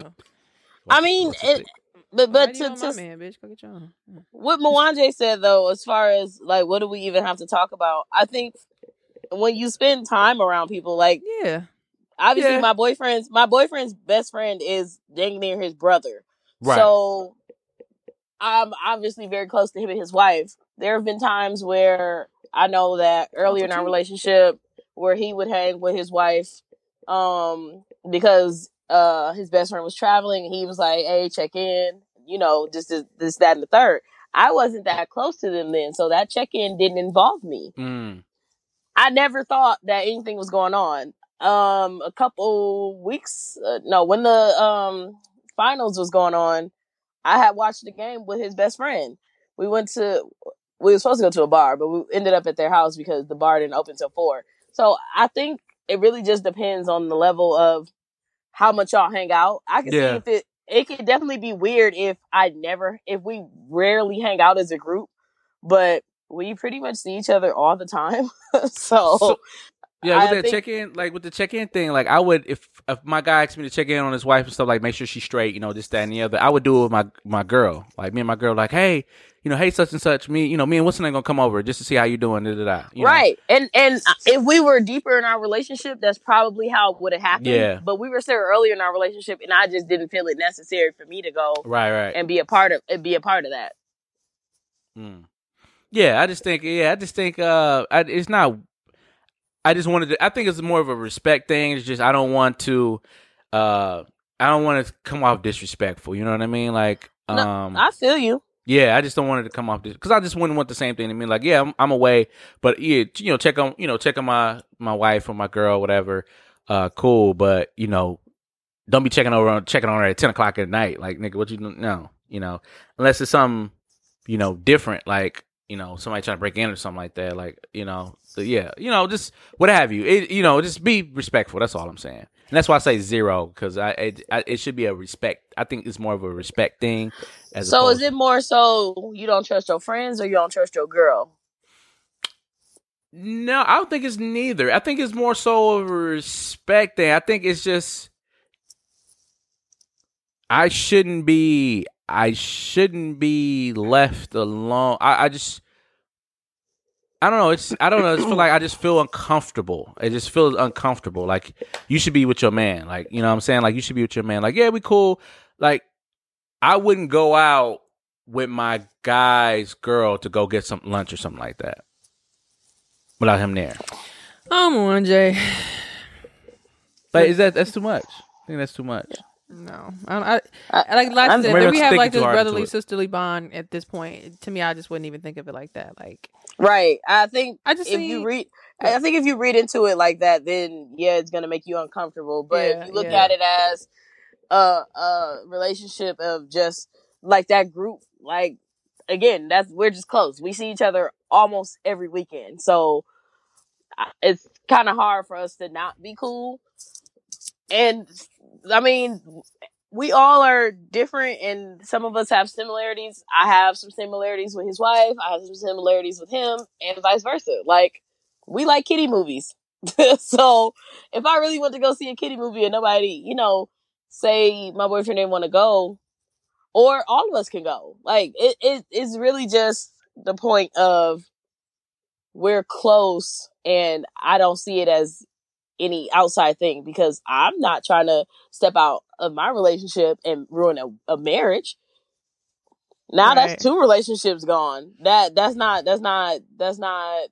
I mean, it, but but
do
to,
my
to
man, bitch, go get your own.
What Mwanje said though, as far as like what do we even have to talk about? I think when you spend time around people, like
Yeah.
obviously
Yeah.
my boyfriend's my boyfriend's best friend is dang near his brother.
right.
So I'm obviously very close to him and his wife. There have been times where I know that earlier in our relationship where he would hang with his wife um because uh his best friend was traveling and he was like, Hey, check in, you know, just this, this, that, and the third. I wasn't that close to them then, so that check in didn't involve me.
Mm.
I never thought that anything was going on. Um, a couple weeks, uh, no, when the um finals was going on, I had watched the game with his best friend. We went to, we were supposed to go to a bar, but we ended up at their house because the bar didn't open till four. So I think it really just depends on the level of how much y'all hang out. I can
Yeah.
see if it, it could definitely be weird if I never, if we rarely hang out as a group, but we pretty much see each other all the time. so,
So- Yeah, with
I
that
think-
check in, like with the check in thing, like I would if if my guy asked me to check in on his wife and stuff, like make sure she's straight, you know, this, that, and the other. I would do it with my my girl, like me and my girl, like, hey, you know, hey, such and such, me, you know, me and what's name gonna come over just to see how you doing, da da da. you know?
right. And and if we were deeper in our relationship, that's probably how it would have happened.
Yeah.
But we were still earlier in our relationship, and I just didn't feel it necessary for me to go
right, right.
and be a part of and be a part of that.
Mm. Yeah, I just think, yeah, I just think, uh, I, it's not. I just wanted to. I think it's more of a respect thing. It's just I don't want to. uh I don't want to come off disrespectful. You know what I mean? Like,
No,
um,
I feel you.
Yeah, I just don't want it to come off this because I just wouldn't want the same thing to me. Like, yeah, I'm, I'm away, but yeah, you know, check on you know, check on my my wife or my girl, whatever. Uh, cool, but you know, don't be checking over on checking on her at ten o'clock at night. Like, nigga, what you no, you know, unless it's something you know different, like you know, somebody trying to break in or something like that. Like, you know, so yeah, you know, just what have you. It, you know, just be respectful. That's all I'm saying, and that's why I say zero because I it, I it should be a respect. I think it's more of a respect thing. As
So is it more so you don't trust your friends or you don't trust your girl?
No, I don't think it's neither. I think it's more so of a respect thing. I think it's just I shouldn't be I shouldn't be left alone. I, I just I don't know. It's I don't know. I just feel like I just feel uncomfortable. It just feels uncomfortable. Like you should be with your man. Like you know what I'm saying. Like you should be with your man. Like yeah, we cool. Like I wouldn't go out with my guy's girl to go get some lunch or something like that without him there.
I'm on Jay.
Like, is that that's too much? I think that's too much.
No, I, don't, I,
I-
I like like I
I'm-
said, we have like this brotherly sisterly bond at this point. To me, I just wouldn't even think of it like that. Like
Right. I think
I just
if
see,
you read I think if you read into it like that, then yeah, it's gonna make you uncomfortable. But
Yeah,
if you look
yeah.
at it as a a relationship of just like that group, like again, that's we're just close. We see each other almost every weekend, so it's kind of hard for us to not be cool. And I mean, we all are different, and some of us have similarities. I have some similarities with his wife. I have some similarities with him, and vice versa. Like we like kitty movies. so if I really want to go see a kiddie movie and nobody, you know, say my boyfriend didn't want to go, or all of us can go. Like it, it it's really just the point of we're close and I don't see it as any outside thing because I'm not trying to step out of my relationship and ruin a, a marriage. Now
Right.
that's two relationships gone. That that's not that's not that's not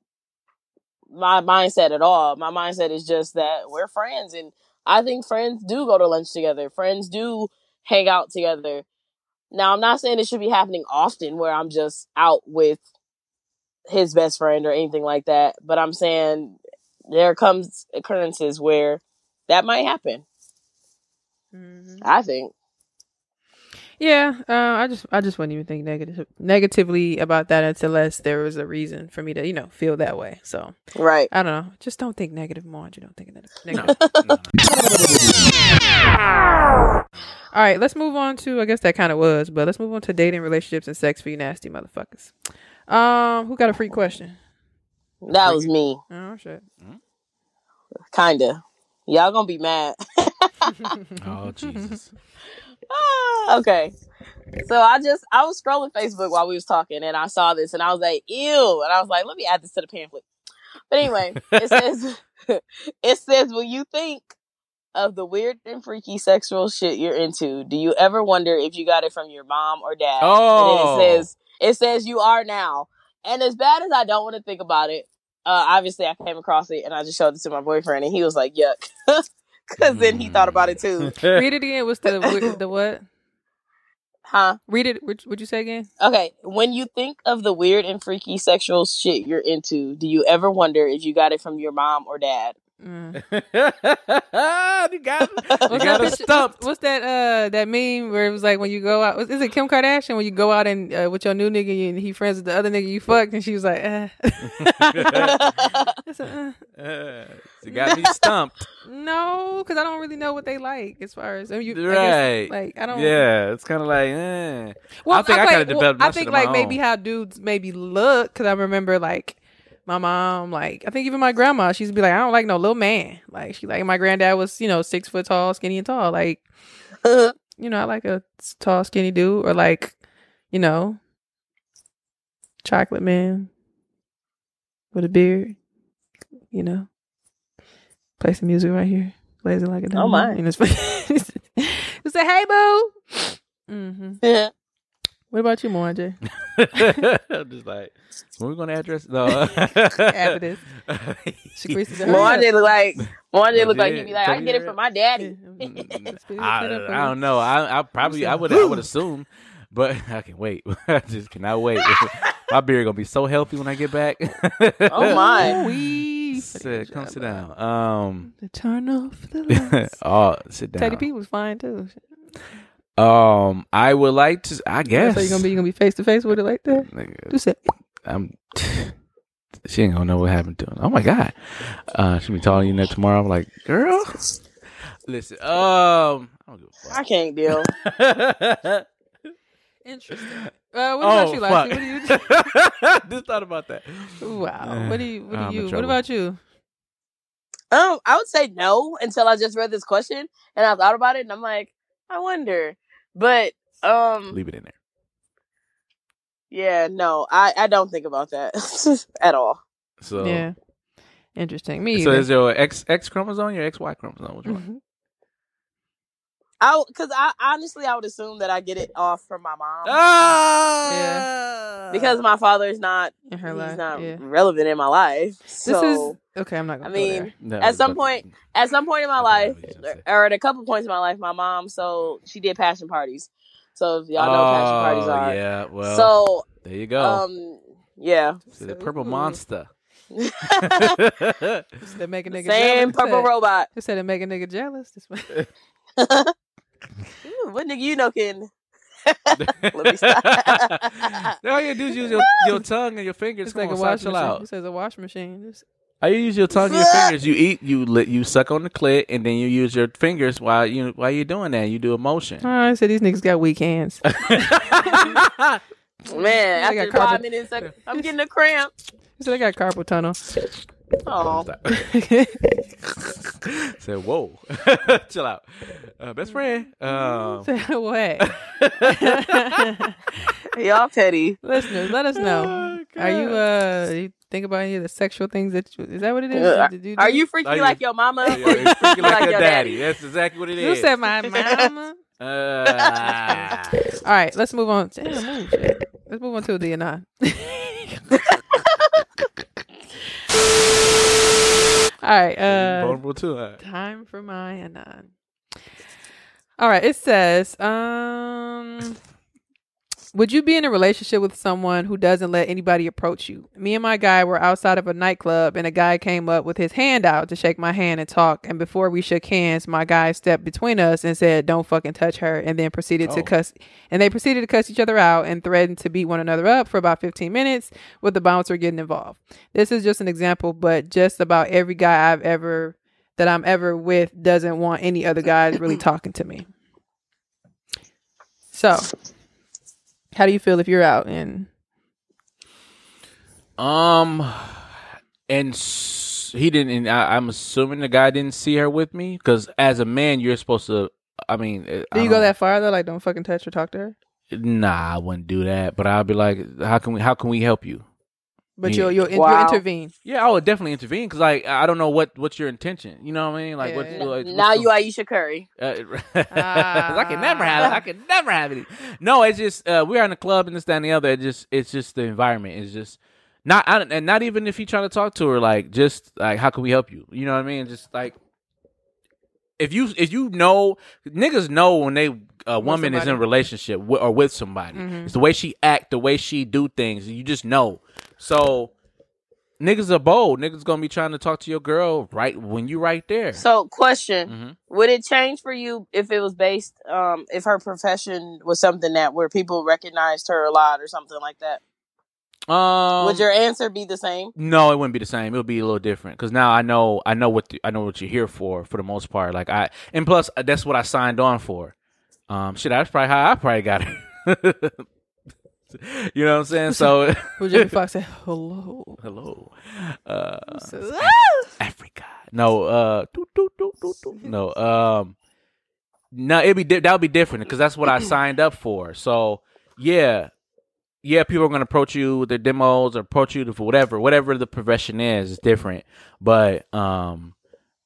my mindset at all. My mindset is just that we're friends and I think friends do go to lunch together. Friends do hang out together. Now I'm not saying it should be happening often where I'm just out with his best friend or anything like that, but I'm saying there comes occurrences where that might happen.
Mhm.
I think.
Yeah, uh, I just I just wouldn't even think negative negatively about that unless there was a reason for me to you know feel that way. So
Right.
I don't know. Just don't think negative, Marge. You don't think negative. Negative.
no,
All right, let's move on to. I guess that kind of was, but let's move on to dating, relationships, and sex for you nasty motherfuckers. Um, who got a free question?
That was me.
Oh shit.
Kinda. Y'all gonna be mad.
Oh Jesus!
Ah, okay. So I just I was scrolling Facebook while we was talking and I saw this and I was like, ew. And I was like, let me add this to the pamphlet. But anyway, it says it says when you think of the weird and freaky sexual shit you're into, do you ever wonder if you got it from your mom or dad?
Oh.
And it says it says you are now. And as bad as I don't want to think about it, uh, obviously I came across it and I just showed it to my boyfriend and he was like, yuck. Cause then he thought about it too.
Read it again. What's the the what?
Huh?
Read it. Would would you say again?
Okay, when you think of the weird and freaky sexual shit you're into, do you ever wonder if you got it from your mom or dad?
Mm.
you got you got stumped.
What's that? Uh, that meme where it was like when you go out. Is it Kim Kardashian when you go out and uh, with your new nigga and he friends with the other nigga you fucked and she was like, uh. I said, uh.
Uh, you got me stumped.
No, because I don't really know what they like as far as I mean, you, I
Right.
guess, like I don't.
Yeah, it's kind of like, eh.
Well,
I think I,
like-
kind of developed.
well,
my
I think
shit on my
like maybe how dudes maybe look because I remember like my mom, like I think even my grandma, she used to be like, I don't like no little man. Like she like my granddad was you know six foot tall, skinny and tall. Like you know I like a tall, skinny dude or like you know chocolate man with a beard. You know, play some music right here, lazy like a
dog.
Oh,
my.
And it's say, hey boo. Mm-hmm. What about you, Mwanje?
I'm just like, when we gonna address? No,
After this. Shakri said, up."
Mwanje look like Mwanje
Oh,
look like
yeah.
he'd be like, I
me
get it from my daddy. Mm, mm, mm.
I, I don't know. I, I probably I would I would assume, but I can wait. I just cannot wait. my beard gonna be so healthy when I get back.
Oh my.
We
Sit, come sit down. Um.
To turn off the lights.
oh, sit down.
Teddy P was fine too.
Um, I would like to. I guess
So you gonna be you gonna be face to face with it like that?
Nigga,
Do say
I'm. She ain't gonna know what happened to him. Oh my god. Uh, she be calling you that tomorrow. I'm like, girl. Listen. Um. I don't give a
I can't deal.
interesting. Uh, what about
oh
you,
fuck.
Lassie? What do you?
Just thought about that.
Wow. What do you? What
I'm
do you? What about you?
Um, I would say no until I just read this question and I thought about it and I'm like, I wonder. But um
Leave it in there.
yeah, no, I, I don't think about that at all.
So
Yeah. Interesting. Me.
So
either.
is your X X chromosome, your X Y chromosome? Which one?
I because I honestly I would assume that I get it off from my mom
Ah,
because my father is not
In her
he's
life.
not
yeah.
relevant in my life.
This
So
is okay. I'm not
I
gonna.
mean,
go there.
No,
at some point- at some point in my life,
what you gonna say?
or at a couple points in my life, my mom so she did passion parties. So if y'all know what passion parties
Oh,
are.
Yeah, well,
so
there you go.
um yeah,
See the purple
Ooh.
monster.
This said make a nigga
same
jealous.
purple
said-
robot.
This said it make a nigga jealous. This one.
Ooh, what nigga you know can? Let me stop.
All you do is use your, your tongue and your fingers.
It's
Come
like a
on,
wash
chill
machine.
out.
It says a wash machine. This-
All you use your tongue and your fingers. You eat, you li- you suck on the clit, and then you use your fingers while you while you're doing that. You do a motion.
I said these niggas got weak hands.
Man,
I got
after
carpal-
five minutes, I- I'm getting a cramp.
He said I got carpal tunnel.
Oh,
Stop. Said, whoa, chill out, uh, best friend. Um,
what?
y'all petty.
Listeners, let us know.
Oh,
Are you
God.
uh you think about any of the sexual things that you, is that what it is?
Uh,
Did you
Are you freaky
Are you-
like your mama?
Yeah, it's freaking like,
Like
your
your
daddy.
daddy.
That's exactly what it
You
is.
said my mama.
Uh,
All right, let's move on. Damn, move, shit. Let's move on to the anon. All right, uh,
vulnerable too. huh?
time for my anon. All right, it says, um, would you be in a relationship with someone who doesn't let anybody approach you? Me and my guy were outside of a nightclub, and a guy came up with his hand out to shake my hand and talk. And before we shook hands, my guy stepped between us and said, "Don't fucking touch her," and then proceeded to
Oh.
cuss. And they proceeded to cuss each other out and threatened to beat one another up for about 15 minutes, with the bouncer getting involved. This is just an example, but just about every guy I've ever that I'm ever with doesn't want any other guys really talking to me. So, how do you feel if you're out and
Um, and s- he didn't. And I, I'm assuming the guy didn't see her with me because as a man, you're supposed to. I mean, I
do you go that far though? Like, don't fucking touch or talk to her.
Nah, I wouldn't do that. But I'll be like, how can we? How can we help you?
But
Yeah.
you'll you'll, you'll intervene.
Yeah, I would definitely intervene because like I don't know what what's your intention. You know what I mean? Like
Yeah,
what?
yeah.
Now
what's
you
the-
Ayesha Curry.
Uh, I can never have. It. I can never have it. No, it's just uh, we're in the club and this, that, and the other. It just it's just the environment. It's just not I, don't- and not even if you trying to talk to her. Like just like how can we help you? You know what I mean? Just like if you if you know niggas know when they a woman is in a relationship wi- or with somebody.
Mhm.
It's the way she act, the way she do things. You just know. So. Niggas are bold. Niggas gonna be trying to talk to your girl right when you right there.
So, question:
Mhm.
Would it change for you if it was based, um, if her profession was something that where people recognized her a lot or something like that?
Um,
Would your answer be the same?
No, it wouldn't be the same. It would be a little different because now I know I know what the, I know what you're here for for the most part. Like I and plus uh, that's what I signed on for. Um, shit, that's probably how I probably got it. you know what I'm saying? So
Who Jamie Foxx said hello.
hello, uh,
So-
Africa. No, uh, doo, doo, doo, doo, doo. no, um, no, it'd be di- that would be different because that's what I signed up for. So yeah, yeah, people are gonna approach you with their demos or approach you for whatever, whatever the profession is, is different. But um,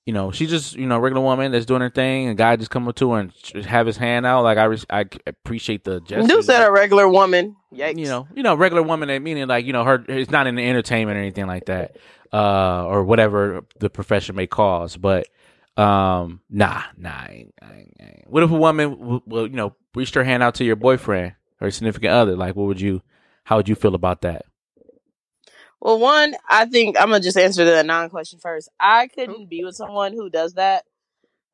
you know, she's just you know a regular woman that's doing her thing, and guy just come up to her and have his hand out. Like I, res- I appreciate the gesture.
You said a regular woman. Yikes.
you know, you know, regular woman, meaning like you know, her it's not in the entertainment or anything like that, uh, or whatever the profession may cause. But um, nah, nah. I ain't, I ain't, I ain't. What if a woman, w- well, you know, reached her hand out to your boyfriend or significant other? Like, what would you? How would you feel about that?
Well, one, I think I'm gonna just answer the non question first. I couldn't be with someone who does that.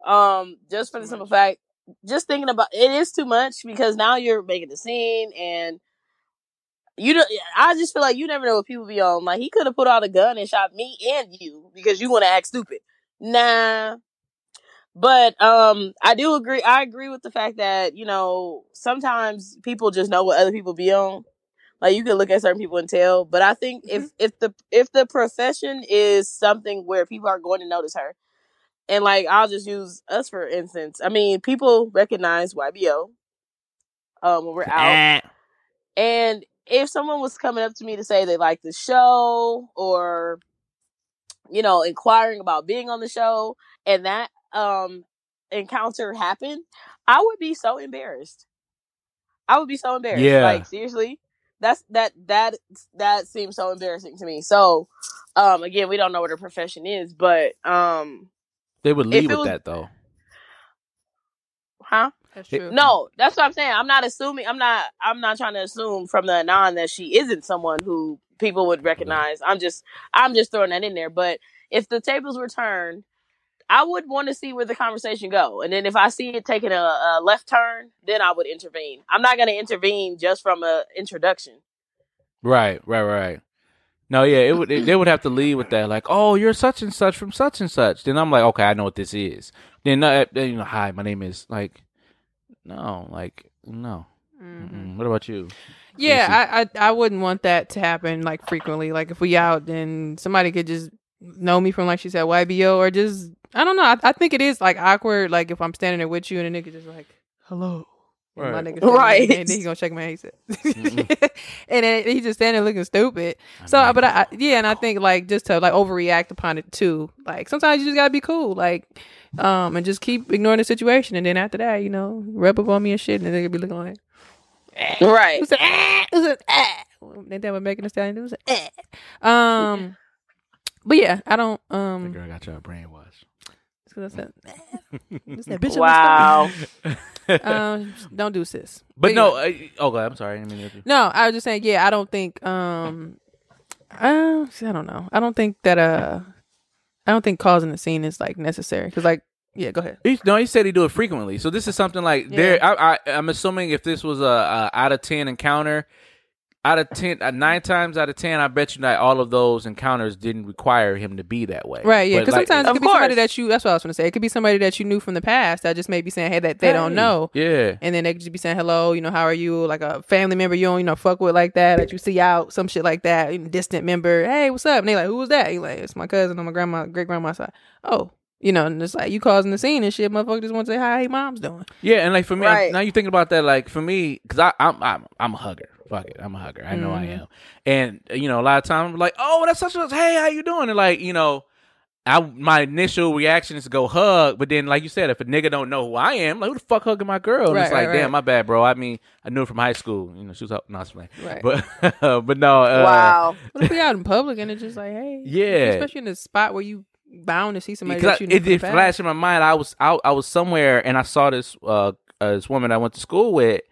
Um, just for the simple fact, just thinking about it is too much because now you're making the scene and you don't. I just feel like you never know what people be on. Like he could have put out a gun and shot me and you because you want to act stupid. Nah. But um, I do agree. I agree with the fact that you know sometimes people just know what other people be on like you can look at certain people and tell but i think if if the if the profession is something where people are going to notice her and like i'll just use us for instance i mean people recognize ybo um when we're out and if someone was coming up to me to say they like the show or you know inquiring about being on the show and that um encounter happened i would be so embarrassed i would be so embarrassed
Yeah.
like seriously that's that that that seems so embarrassing to me so um again we don't know what her profession is but um
They would
leave
with
was-
that though.
huh
That's true.
no that's what i'm saying i'm not assuming i'm not i'm not trying to assume from the anon that she isn't someone who people would recognize i'm just i'm just throwing that in there but if the tables were turned i would want to see where the conversation go and then if i see it taking a, a left turn then i would intervene i'm not going to intervene just from a introduction
Right, right, right. No, yeah, it would. It, they would have to lead with that, like, "Oh, you're such and such from such and such." Then I'm like, "Okay, I know what this is." Then, uh, then you know, hi, my name is like, no, like, no.
Mhm.
Mm-mm. What about you?
Yeah, I, I I wouldn't want that to happen like frequently. Like if we out, then somebody could just know me from like she said YBO or just I don't know. I, I think it is like awkward. Like if I'm standing there with you and a nigga just like hello. And My
Right.
nigga standing there,
Right.
and then he gonna shake my hand. He said, and then he just standing looking stupid. So, but I, I yeah, and I think like just to like overreact upon it too. Like sometimes you just gotta be cool, like, um, and just keep ignoring the situation, and then after that, you know, rub up on me and shit, and then they be looking like,
Right.
who's that? Ah, who's that? Ah. Ain't that what Megan Thee Stallion do? It's like, ah. Um, but yeah, I don't
The
um.
girl got your brainwashed.
it's 'cause I said. It's that bitch in my
Wow.
Um, don't do sis.
But no,
anyway.
uh, oh, God, I'm sorry. I didn't mean to-
No, I was just saying, yeah, I don't think um uh, I don't know. I don't think that uh I don't think causing a scene is like necessary cuz like yeah, go ahead.
He, no, he said he do it frequently. So this is something like there. I, I, I'm assuming if this was a, a out of ten encounter, out of ten, uh, nine times out of ten, I bet you that all of those encounters didn't require him to be that way.
Right, yeah,
But,
cuz
like,
sometimes it
Of
could be somebody
course.
that you that's what I was going to say. It could be somebody that you knew from the past that just may be saying hey that they don't know.
Yeah.
And then they could just be saying hello, you know, how are you? Like a family member you don't, you know, fuck with like that, that you see out, some shit like that, even distant member. Hey, what's up? And they like, who was that? You like, it's my cousin on my grandma, great grandma's side. Oh, you know, and it's like you causing the scene and shit. Motherfucker just want to say hi, hey, mom's doing.
Yeah, and like for me,
Right.
now you thinking about that, like for me, because I I'm, I'm I'm a hugger. Fuck it, I'm a hugger. I know I
Mhm.
am. And uh, you know, a lot of times I'm like, oh, that's such a hey, how you doing? And like, you know, I my initial reaction is to go hug, but then like you said, if a nigga don't know who I am, like who the fuck hugging my girl? And
Right,
it's like,
right,
damn,
right.
my bad, bro. I mean, I knew her from high school. You know, she was up. No, I'm playing.
Right.
But but no, uh,
wow.
What if we out in public and it's just like, hey,
Yeah.
especially in a spot where you bound to see somebody that you
I- it did flash in my mind. I was out. I was somewhere, and I saw this uh, uh this woman I went to school with,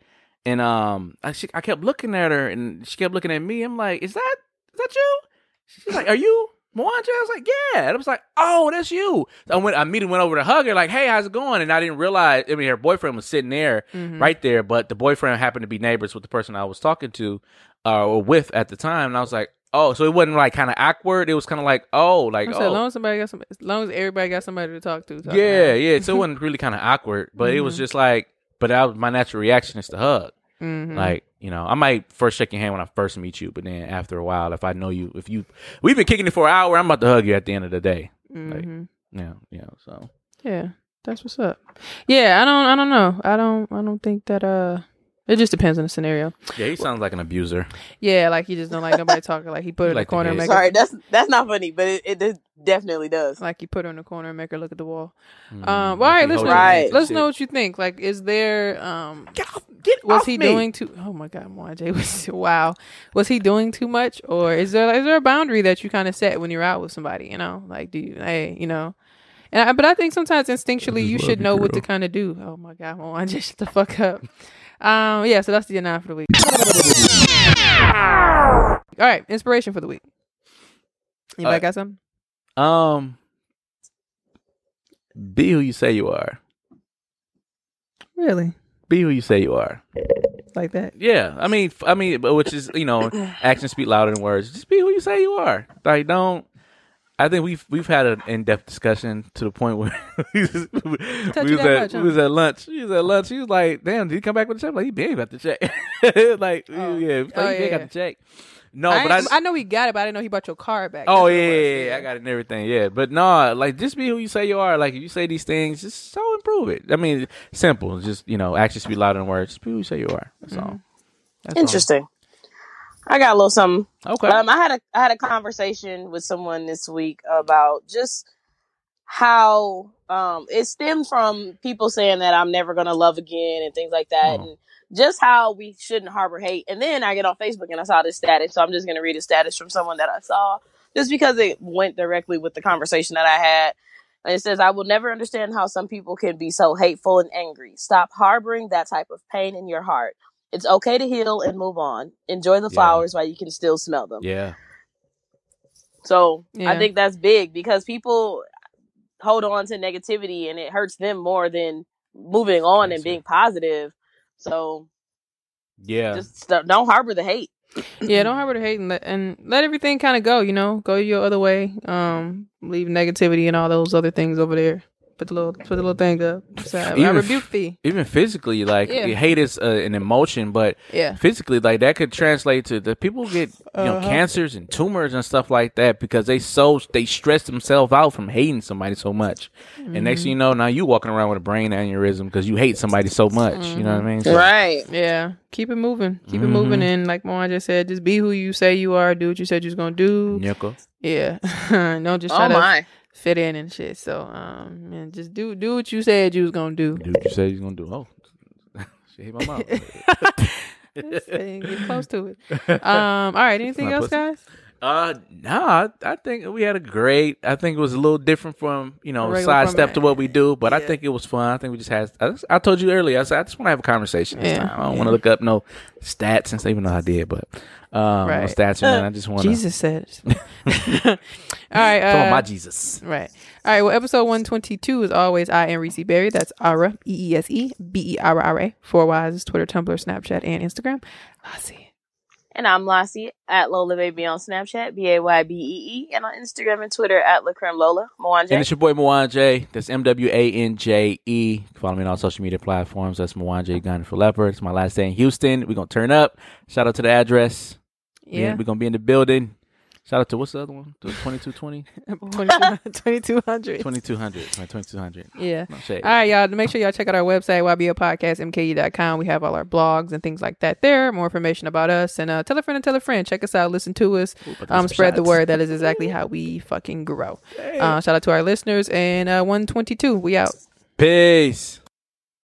and um, I she, I kept looking at her, and she kept looking at me. I'm like, is that is that you? She's like, are you Mwanje? I was like, yeah. And I was like, oh, that's you. So I went. I immediately went over to hug her, like, hey, how's it going? And I didn't realize. I mean, her boyfriend was sitting there,
Mhm.
right there, but the boyfriend happened to be neighbors with the person I was talking to, uh, or with at the time. And I was like, oh, so it wasn't like kind of awkward. It was kind of like, oh, like,
I'm
oh.
as long as somebody got some, as long as everybody got somebody to talk to. talk
Yeah, yeah. So it wasn't really kind of awkward, but it was
Mhm.
just like, but that was my natural reaction is to hug.
Mhm.
Like, you know, I might first shake your hand when I first meet you, but then after a while, if I know you, if you, we've been kicking it for an hour, I'm about to hug you at the end of the day. like-
Mhm.
Yeah, yeah. So
Yeah, that's what's up. Yeah, I don't, I don't know. I don't, I don't think that. Uh, it just depends on the scenario.
yeah, he sounds like an abuser.
Yeah, like he just don't like nobody talking. Like he put her in
like
the
the
corner, and
head.
make her,
Sorry, that's that's not funny, but it, it, it definitely does.
like he put her in the corner and make her look at the wall.
Mm,
Um,
like
well, all right, let's know.
Right.
Let's know what you think. Like, is there um
Get off, get
was
off
he
me.
doing too oh my god Mwanje was wow was he doing too much or is there is there a boundary that you kind of set when you're out with somebody you know like do you hey you know and I, but I think sometimes instinctually you should
you,
know what to kind of do oh my god Mwanje shut the fuck up um yeah so that's the nine for the week all right inspiration for the week anybody got something
Um, be who you say you are.
really
Be who you say you are.
like that
Yeah, I mean, I mean, but which is you know, actions speak louder than words. Just be who you say you are. Like, don't. I think we've we've had an in depth discussion to the point where we was, we was at
much, huh?
we was at lunch. He was at lunch. He was like, "Damn, did he come back with the check?" Like, he been got the check. like,
Oh.
yeah, like,
Oh,
he oh, been
yeah.
got the check. No,
I,
but I.
I know he got it but I didn't know he brought your car back
Oh yeah, yeah, yeah, I got it and everything. Yeah, but no, like just be who you say you are. Like if you say these things, just so improve it. I mean, simple. Just you know, actions speak louder than words. Just be who you say you are. That's all. Mm-hmm. That's all.
I got a little something.
Okay.
Um, I had a I had a conversation with someone this week about just how um it stemmed from people saying that I'm never gonna love again and things like that,
Oh.
and just how we shouldn't harbor hate. And then I get on Facebook and I saw this status, so I'm just gonna read a status from someone that I saw, just because it went directly with the conversation that I had. And it says, I will never understand how some people can be so hateful and angry. Stop harboring that type of pain in your heart. It's okay to heal and move on. Enjoy the
Yeah.
flowers while you can still smell them.
yeah.
So
Yeah.
I think that's big because people hold on to negativity and it hurts them more than moving on and
Crazy.
being positive. So
Yeah.
just st- don't harbor the hate.
yeah, don't harbor the hate and let, and let everything kind of go. You know, go your other way. Um, leave negativity and all those other things over there. Put the little put the little thing up. So I, I
Even
rebuke
f-
thee.
Even physically, like
Yeah.
hate is uh, an emotion, but
Yeah.
physically, like that could translate to the people get you know
Uh-huh.
cancers and tumors and stuff like that because they so they stress themselves out from hating somebody so much, and next thing you know, now you walking around with a brain aneurysm because you hate somebody so much. You know what I mean? So-
Right.
Yeah. Keep it moving. Keep
Mm-hmm.
it moving. And like Moan just said, just be who you say you are. Do what you said you was gonna do.
Nickel.
Yeah. Don't just try
Oh
to
my.
Fit in and shit. So um, man, just do do what you said you was gonna do.
Do what you said you was gonna do. Oh, she hit my mouth.
Get close to it. Um. All right. Anything else, guys?
Uh, nah, I, I think we had a great. I think it was a little different from you know sidestep to what we do, but I think it was fun. I think we just had. I, just- I told you earlier. I said I just want to have a conversation. This
Yeah,
time. I don't
yeah.
want to look up no stats since even though I did, but um, no
Right.
stats or. I just want.
Jesus said. All right.
Come on,
uh,
my Jesus.
Right. All right. Well, episode 122 is always I am Reese Berry. That's Ara, E E S E B E R R A. Four Y's, Twitter, Tumblr, Snapchat, and Instagram. Lassie.
And I'm Lassie at Lola Baby on Snapchat, B A Y B E E, and on Instagram and Twitter at Lacreme Lola.
And it's your boy Mwanje. That's M W A N J E. Follow me on all social media platforms. That's Mwanje. Gun for Leopard. It's my last day in Houston. We're gonna turn up. Shout out to the address.
Yeah.
we're gonna be in the building. Shout out to what's the other one? The 2220?
2200.
2200. 2200.
Yeah.
No.
All right, y'all. Make sure y'all check out our website, ybopodcastmke.com. We have all our blogs and things like that there. More information about us. And uh, tell a friend and tell a friend. Check us out. Listen to us.
but there's
Um,
some
spread the word. That is exactly how we fucking grow. Uh, shout out to our listeners. And uh, 122. We out.
Peace.